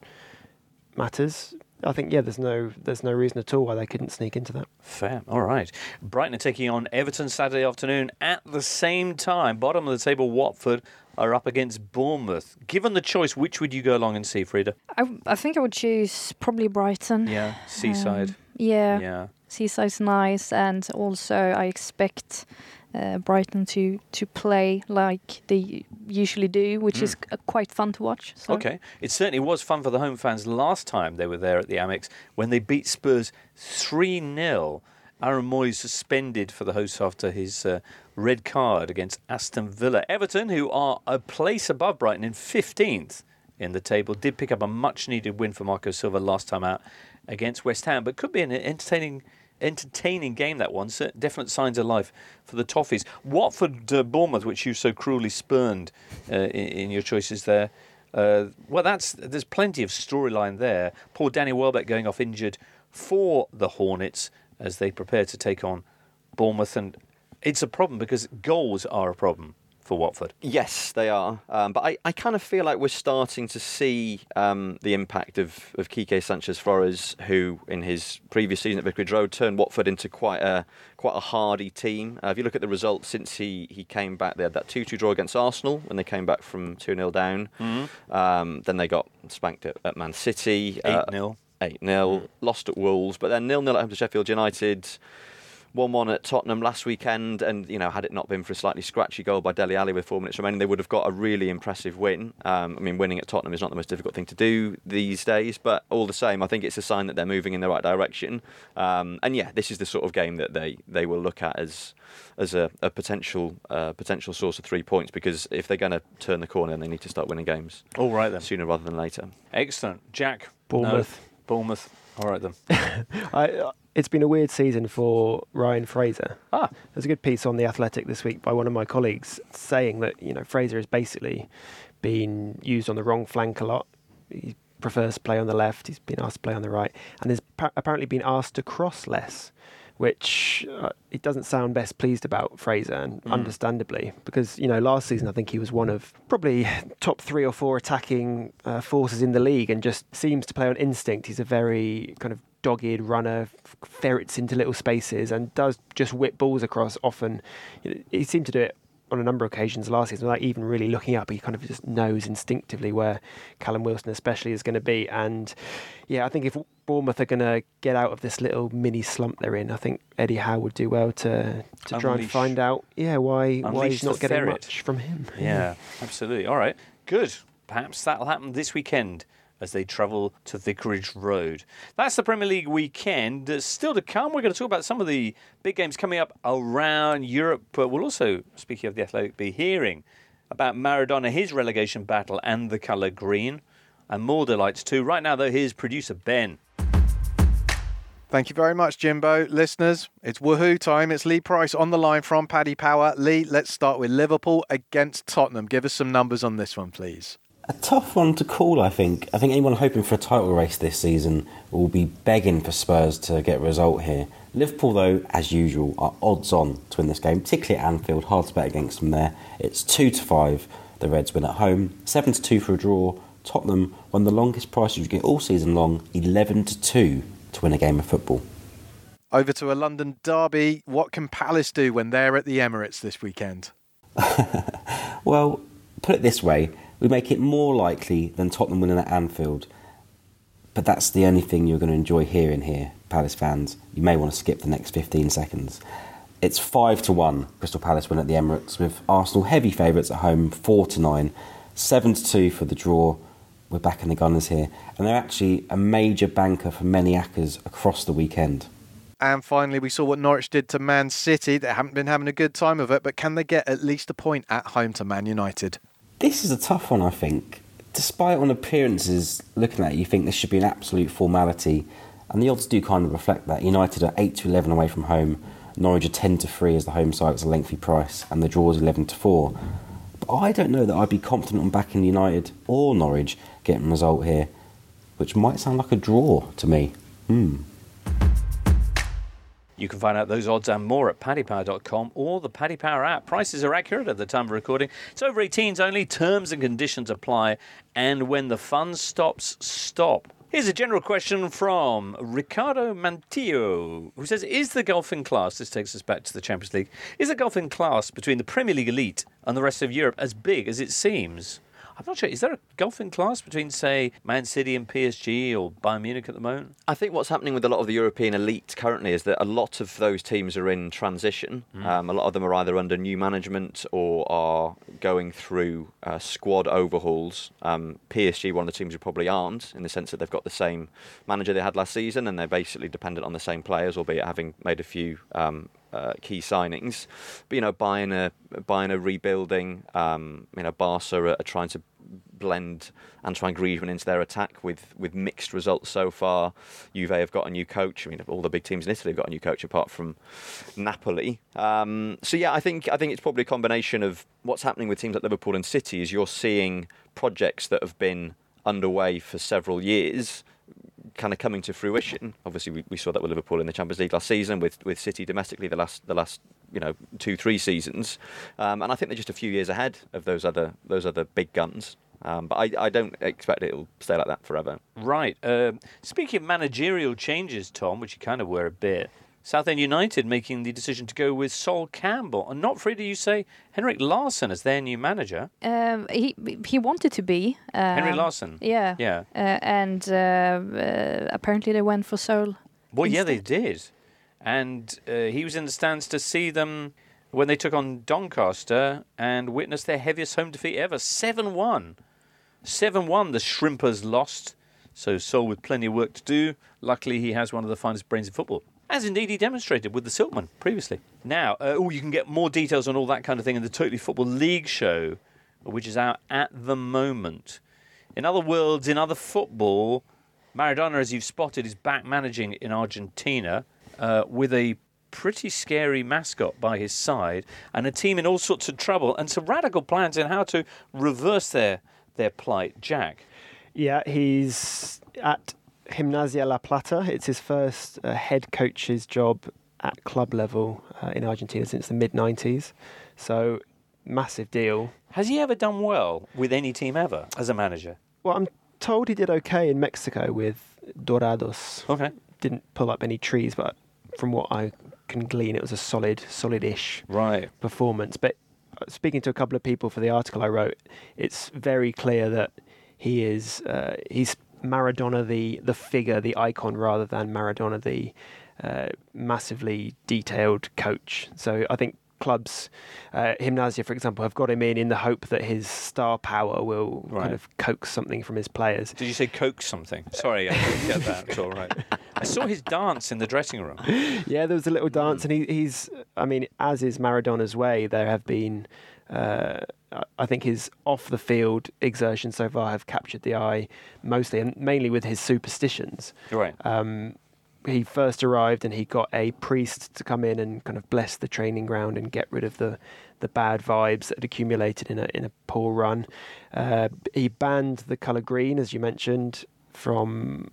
matters. I think yeah, there's no there's no reason at all why they couldn't sneak into that. Fair. All right. Brighton are taking on Everton Saturday afternoon at the same time. Bottom of the table, Watford are up against Bournemouth. Given the choice, which would you go along and see, Frida? I, I think I would choose probably Brighton. Yeah, Seaside. Um, yeah, yeah. Seaside's nice, and also I expect uh, Brighton to to play like they usually do, which is uh, quite fun to watch. So. Hmm. Okay. It certainly was fun for the home fans last time they were there at the Amex when they beat Spurs 3 0. Aaron Mooy's suspended for the hosts after his uh, red card against Aston Villa. Everton, who are a place above Brighton in 15th in the table, did pick up a much needed win for Marco Silva last time out against West Ham, but could be an entertaining entertaining game that one. Definite signs of life for the Toffees. Watford, uh, Bournemouth, which you so cruelly spurned uh, in, in your choices there. Uh, well, that's there's plenty of storyline there. Poor Danny Welbeck going off injured for the Hornets as they prepare to take on Bournemouth, and it's a problem because goals are a problem for Watford. Yes, they are. Um, but I, I kind of feel like we're starting to see um, the impact of, of Quique Sanchez Flores, who in his previous season at Vicarage Road turned Watford into quite a quite a hardy team. Uh, if you look at the results since he, he came back, they had that 2 2 draw against Arsenal when they came back from 2 0 down. Um, then they got spanked at, at Man City. 8 uh, 0. 8 0, lost at Wolves, but then 0 0 at home to Sheffield United. 1 1 at Tottenham last weekend, and you know, had it not been for a slightly scratchy goal by Dele Alli with four minutes remaining, they would have got a really impressive win. Um, I mean, winning at Tottenham is not the most difficult thing to do these days, but all the same, I think it's a sign that they're moving in the right direction. Um, and yeah, this is the sort of game that they, they will look at as as a, a potential uh, potential source of three points because if they're going to turn the corner, then they need to start winning games All right then. sooner rather than later. Excellent. Jack. Bournemouth. No. Bournemouth. All right then. I, uh, it's been a weird season for Ryan Fraser. Ah. There's a good piece on the Athletic this week by one of my colleagues saying that you know Fraser has basically been used on the wrong flank a lot. He prefers to play on the left. He's been asked to play on the right, and has pa- apparently been asked to cross less, which uh, he doesn't sound best pleased about Fraser, and understandably because you know last season I think he was one of probably top three or four attacking uh, forces in the league, and just seems to play on instinct. He's a very kind of dogged runner, ferrets into little spaces, and does just whip balls across often. You know, He seemed to do it on a number of occasions last season without even really looking up. He kind of just knows instinctively where Callum Wilson, especially, is going to be. And yeah, I think if Bournemouth are going to get out of this little mini slump they're in, I think Eddie Howe would do well to to try and find out, yeah, why why he's not getting ferret. much from him. Yeah, absolutely. All right, good. Perhaps that'll happen this weekend as they travel to Vicarage Road. That's the Premier League weekend. Uh, still to come, we're going to talk about some of the big games coming up around Europe. But we'll also, speaking of the Athletic, be hearing about Maradona, his relegation battle, and the colour green, and more delights too. Right now, though, here's producer Ben. Thank you very much, Jimbo. Listeners, it's woohoo time. It's Lee Price on the line from Paddy Power. Lee, let's start with Liverpool against Tottenham. Give us some numbers on this one, please. A tough one to call, I think. I think anyone hoping for a title race this season will be begging for Spurs to get a result here. Liverpool, though, as usual, are odds on to win this game, particularly at Anfield. Hard to bet against them there. It's 2 to 5, the Reds win at home, 7 to 2 for a draw. Tottenham won the longest prices you get all season long, 11 to 2 to win a game of football. Over to a London derby. What can Palace do when they're at the Emirates this weekend? Well, put it this way we make it more likely than Tottenham winning at Anfield. But that's the only thing you're going to enjoy hearing here, Palace fans. You may want to skip the next 15 seconds. It's 5 to 1 Crystal Palace win at the Emirates, with Arsenal heavy favourites at home 4 to 9, 7 to 2 for the draw. We're back in the Gunners here. And they're actually a major banker for many ACCAs across the weekend. And finally, we saw what Norwich did to Man City. They haven't been having a good time of it, but can they get at least a point at home to Man United? This is a tough one, I think. Despite on appearances, looking at it, you think this should be an absolute formality, and the odds do kind of reflect that. United are 8 to 11 away from home, Norwich are 10 to 3 as the home side, it's a lengthy price, and the draw is 11 to 4. But I don't know that I'd be confident on backing United or Norwich getting a result here, which might sound like a draw to me. Hmm. You can find out those odds and more at paddypower.com or the Paddy Power app. Prices are accurate at the time of recording. It's over 18s only. Terms and conditions apply. And when the fun stops, stop. Here's a general question from Ricardo Mantillo, who says Is the golfing class, this takes us back to the Champions League, is the golfing class between the Premier League elite and the rest of Europe as big as it seems? I'm not sure. Is there a golfing class between, say, Man City and PSG or Bayern Munich at the moment? I think what's happening with a lot of the European elite currently is that a lot of those teams are in transition. Mm. Um, a lot of them are either under new management or are going through uh, squad overhauls. Um, PSG, one of the teams who probably aren't, in the sense that they've got the same manager they had last season and they're basically dependent on the same players, albeit having made a few um, uh, key signings. But you know, buying a buying a rebuilding. Um, you know, Barca are, are trying to blend Antoine Griezmann into their attack with with mixed results so far. Juve have got a new coach. I mean, all the big teams in Italy have got a new coach apart from Napoli. Um, so yeah, I think I think it's probably a combination of what's happening with teams like Liverpool and City. Is you're seeing projects that have been underway for several years kind of coming to fruition. Obviously, we, we saw that with Liverpool in the Champions League last season, with with City domestically the last the last you know two three seasons, um, and I think they're just a few years ahead of those other those other big guns. Um, but I, I don't expect it'll stay like that forever. Right. Um, speaking of managerial changes, Tom, which you kind of were a bit, Southend United making the decision to go with Sol Campbell, and not free, do you say, Henrik Larsson as their new manager? Um, he he wanted to be um, Henry Larsson. Yeah. Yeah. Uh, and uh, uh, apparently they went for Sol. Well, yeah, they did. And uh, he was in the stands to see them when they took on Doncaster and witnessed their heaviest home defeat ever 7 1. 7 1, the Shrimpers lost. So Sol with plenty of work to do. Luckily, he has one of the finest brains in football. As indeed he demonstrated with the Silkmen previously. Now, uh, oh, you can get more details on all that kind of thing in the Totally Football League show, which is out at the moment. In other worlds, in other football, Maradona, as you've spotted, is back managing in Argentina uh, with a pretty scary mascot by his side and a team in all sorts of trouble and some radical plans in how to reverse their their plight. Jack. Yeah, he's at Gimnasia La Plata. It's his first uh, head coach's job at club level uh, in Argentina since the mid 90s. So, massive deal. Has he ever done well with any team ever as a manager? Well, I'm told he did okay in Mexico with Dorados. Okay. Didn't pull up any trees, but from what I can glean, it was a solid, solid-ish Right. performance. But uh, speaking to a couple of people for the article I wrote, it's very clear that he is uh, he's Maradona the the figure, the icon, rather than Maradona the uh, massively detailed coach. So I think clubs, uh, Gimnasia, for example, have got him in in the hope that his star power will Right. kind of coax something from his players. Did you say coax something? Sorry, I didn't get that. It's all right. I saw his dance in the dressing room. Yeah, there was a little dance, and he, he's. I mean, as is Maradona's way, there have been. Uh, I- think his off the field exertions so far have captured the eye mostly, and mainly with his superstitions. Right. Um, he first arrived and he got a priest to come in and kind of bless the training ground and get rid of the, the bad vibes that had accumulated in a in a poor run. Uh, he banned the colour green, as you mentioned, from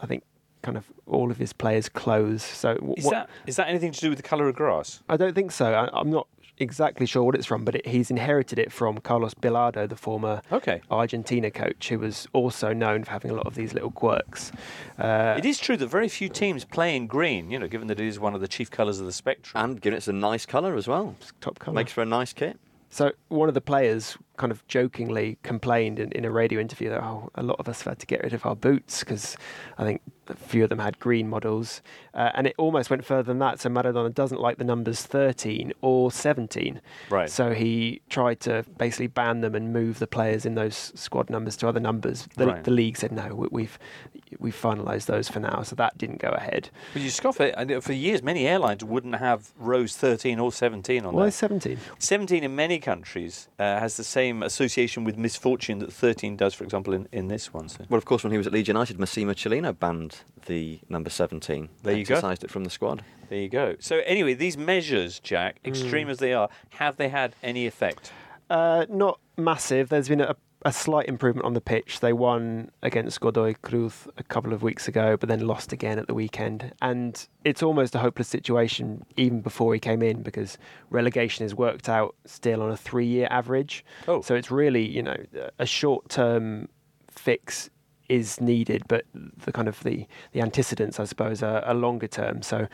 I think kind of all of his players' clothes. So Is what- that is that anything to do with the colour of grass? I don't think so. I, I'm not exactly sure what it's from, but it, he's inherited it from Carlos Bilardo, the former Okay. Argentina coach, who was also known for having a lot of these little quirks. Uh, It is true that very few teams play in green, you know, given that it is one of the chief colours of the spectrum. And given it's a nice colour as well. top colour. Makes for a nice kit. So one of the players kind of jokingly complained in, in a radio interview that oh, a lot of us have had to get rid of our boots because I think a few of them had green models, uh, and it almost went further than that. So Maradona doesn't like the numbers 13 or 17. Right. So he tried to basically ban them and move the players in those squad numbers to other numbers. The, Right. the league said no, we- we've we've finalised those for now. So that didn't go ahead. But you scoff at it. and For years, many airlines wouldn't have rows 13 or 17 on Why there. 17? 17 in many countries uh, has the same association with misfortune that 13 does, for example, in, in this one. So. Well, of course, when he was at Leeds United, Massimo Cellino banned the number 17. There you go. Exercised it from the squad. There you go. So, anyway, these measures, Jack, extreme as they are, have they had any effect? Uh, not massive. There's been a, a slight improvement on the pitch. They won against Godoy Cruz a couple of weeks ago, but then lost again at the weekend. And it's almost a hopeless situation even before he came in because relegation is worked out still on a three year average. Oh. So it's really, you know, a short term fix is needed, but the kind of the the antecedents, I suppose, are, are longer term. So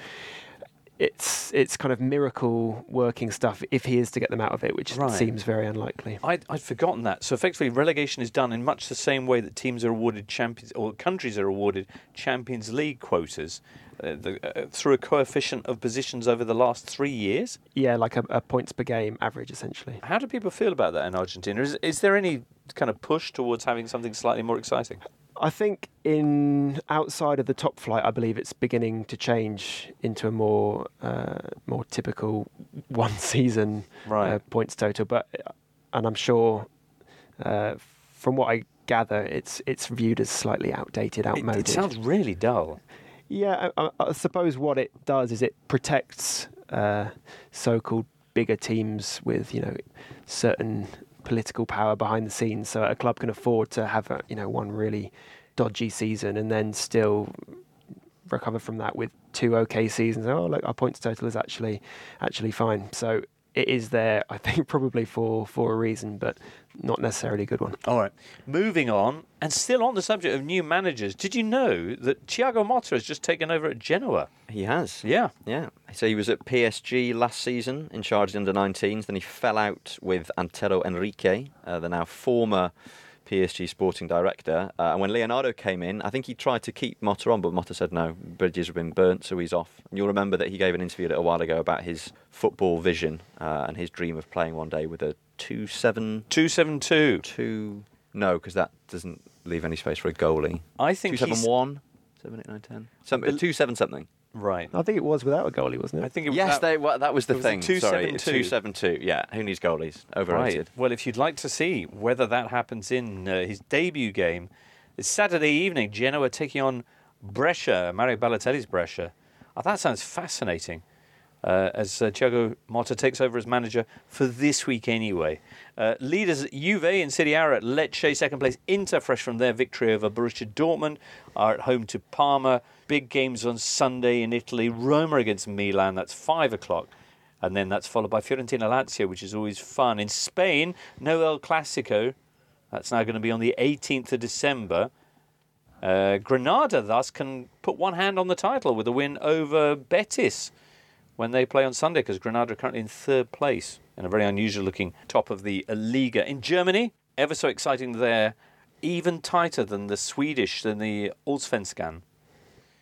it's it's kind of miracle working stuff if he is to get them out of it, which Right. seems very unlikely. I'd, I'd forgotten that. So effectively, relegation is done in much the same way that teams are awarded champions or countries are awarded Champions League quotas uh, the, uh, through a coefficient of positions over the last three years. Yeah, like a, a points per game average, essentially. How do people feel about that in Argentina? Is, is there any kind of push towards having something slightly more exciting? I think in outside of the top flight, I believe it's beginning to change into a more uh, more typical one season Right. uh, points total. But and I'm sure uh, from what I gather, it's it's viewed as slightly outdated, It, outmoded. it sounds really dull. Yeah, I, I- I suppose what it does is it protects uh, so-called bigger teams with you know certain political power behind the scenes, so a club can afford to have a, you know one really dodgy season and then still recover from that with two okay seasons. Oh, look, our points total is actually actually fine. So it is there, I think, probably for for a reason, but not necessarily a good one. All right. Moving on, and still on the subject of new managers, did you know that Thiago Motta has just taken over at Genoa? He has. Yeah. Yeah. So he was at PSG last season in charge of the under 19s. Then he fell out with Antero Henrique, uh, the now former PSG sporting director. Uh, and when Leonardo came in, I think he tried to keep Motta on, but Motta said no, bridges have been burnt, so he's off. And you'll remember that he gave an interview a little while ago about his football vision uh, and his dream of playing one day with a 2 7 272. 2. No, because that doesn't leave any space for a goalie. I think Two he's- seven one, seven eight nine ten, something Bel- two seven something. Right. I think it was without a goalie, wasn't it? I think it was Yes, that- they, well, that was the it was a thing. Sorry, 272. two seven two. Yeah, who needs goalies? Overrated. Right. Well, if you'd like to see whether that happens in uh, his debut game, it's Saturday evening. Genoa taking on Brescia, Mario Balotelli's Brescia. Oh, that sounds fascinating. Uh, as uh, Thiago Motta takes over as manager for this week anyway. Uh, leaders Juve in City are at Lecce, second place. Inter, fresh from their victory over Borussia Dortmund, are at home to Parma. Big games on Sunday in Italy. Roma against Milan, that's 5 o'clock. And then that's followed by Fiorentina Lazio, which is always fun. In Spain, no El Clasico. That's now going to be on the 18th of December. Uh, Granada, thus, can put one hand on the title with a win over Betis when they play on Sunday, because Granada are currently in third place in a very unusual looking top of the Liga. In Germany, ever so exciting there, even tighter than the Swedish, than the Allsvenskan.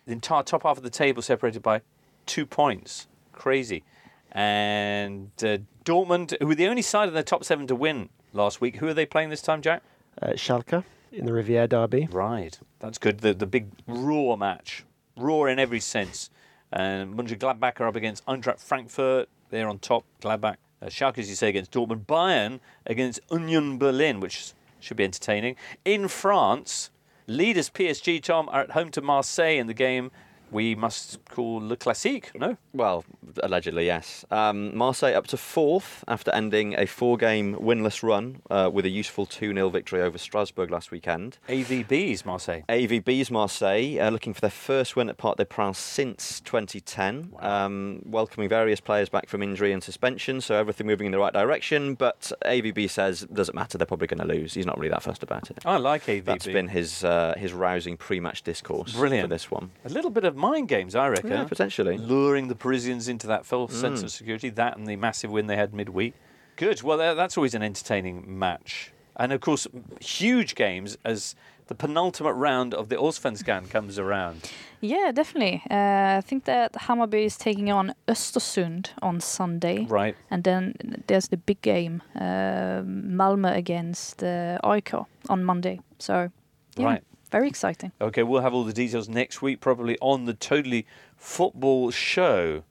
The entire top half of the table separated by two points. Crazy. And uh, Dortmund, who were the only side in the top seven to win last week, who are they playing this time, Jack? Uh, Schalke in the Revier Derby. Right, that's good. The the big Ruhr match, raw in every sense. And Mönchengladbach are up against Eintracht Frankfurt. They're on top. Gladbach, uh, Schalke, as you say, against Dortmund. Bayern against Union Berlin, which should be entertaining. In France, leaders PSG Tom are at home to Marseille in the game we must call Le Classique. No, Well, allegedly, yes. Um, Marseille up to fourth after ending a four game winless run uh, with a useful 2 0 victory over Strasbourg last weekend. AVB's Marseille. AVB's Marseille uh, looking for their first win at Parc des Princes since 2010, um, welcoming various players back from injury and suspension, so everything moving in the right direction. But AVB says it doesn't matter; they're probably going to lose. He's not really that fussed about it. I like AVB. That's been his uh, his rousing pre-match discourse Brilliant. for this one. a little bit of mind games, I reckon. Yeah, potentially. luring the Parisians into that false Mm. sense of security. That and the massive win they had midweek. Good. Well, that's always an entertaining match. And of course, huge games as the penultimate round of the Allsvenskan comes around. Yeah, definitely. Uh, I think that Hammarby is taking on Östersund on Sunday. Right. And then there's the big game, uh, Malmö against uh, AIK on Monday. So, yeah, Right. Very exciting. Okay, we'll have all the details next week, probably on the Totally Football show.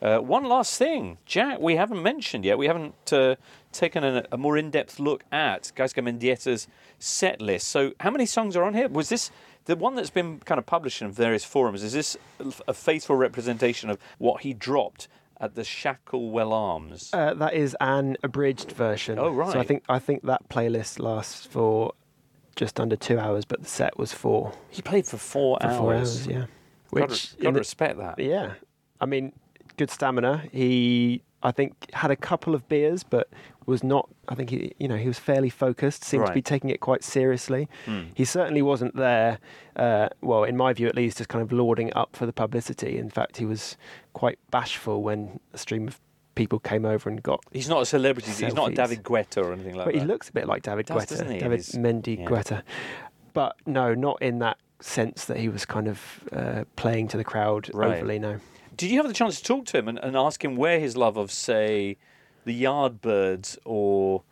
Uh, one last thing, Jack, we haven't mentioned yet. We haven't uh, taken a, a more in-depth look at Gaizka Mendieta's set list. So, how many songs are on here? Was this the one that's been kind of published in various forums? Is this a faithful representation of what he dropped at the Shacklewell Arms? Uh, that is an abridged version. Oh, right. So I think I think that playlist lasts for just under two hours, but the set was four. he played for four For hours. four hours, yeah. Gotta- Which gotta respect that. Yeah, I mean, good stamina. He I think had a couple of beers, but was not. I think he, you know, he was fairly focused. Seemed to be taking it quite seriously. Hmm. He certainly wasn't there. Uh, well, in my view, at least, just kind of lauding up for the publicity. In fact, he was quite bashful when a stream of people came over and got. He's not a celebrity. He's not a David Guetta or anything like but that. he looks a bit like David Does, Guetta, doesn't he, David his- Mendy yeah. Guetta. But no, not in that sense that he was kind of uh, playing to the crowd Right. overly. No. Did you have the chance to talk to him and, and ask him where his love of, say, the Yardbirds or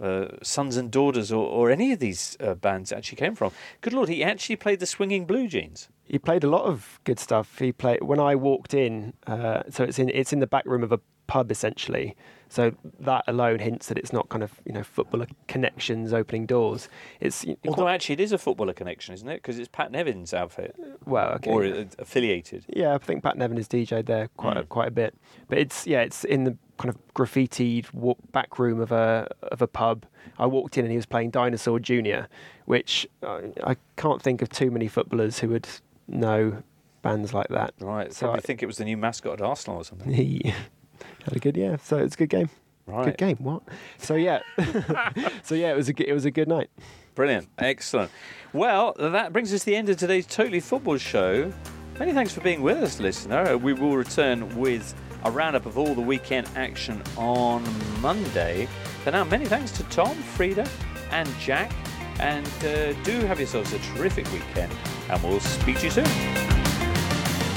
uh, Sons and Daughters or, or any of these uh, bands actually came from? Good lord, he actually played the Swinging Blue Jeans. He played a lot of good stuff. He played when I walked in. Uh, so it's in it's in the back room of a pub essentially. So that alone hints that it's not kind of you know footballer connections opening doors. It's Although quite- actually it is a footballer connection, isn't it? Because it's Pat Nevin's outfit. well, okay. Or uh, affiliated. Yeah, I think Pat Nevin has DJ'd there quite a, Mm. quite a bit. But it's yeah, it's in the kind of graffitied back room of a of a pub. I walked in and he was playing Dinosaur Junior, which I can't think of too many footballers who would know bands like that. Right. So I- think it was the new mascot at Arsenal or something. Had a good yeah. So it's a good game. Right. Good game. What? So yeah. so yeah, it was a it was a good night. Brilliant. Excellent. Well, that brings us to the end of today's Totally Football show. Many thanks for being with us, listener. We will return with a roundup of all the weekend action on Monday. For now, many thanks to Tom, Frida, and Jack. And uh, do have yourselves a terrific weekend, and we'll speak to you soon.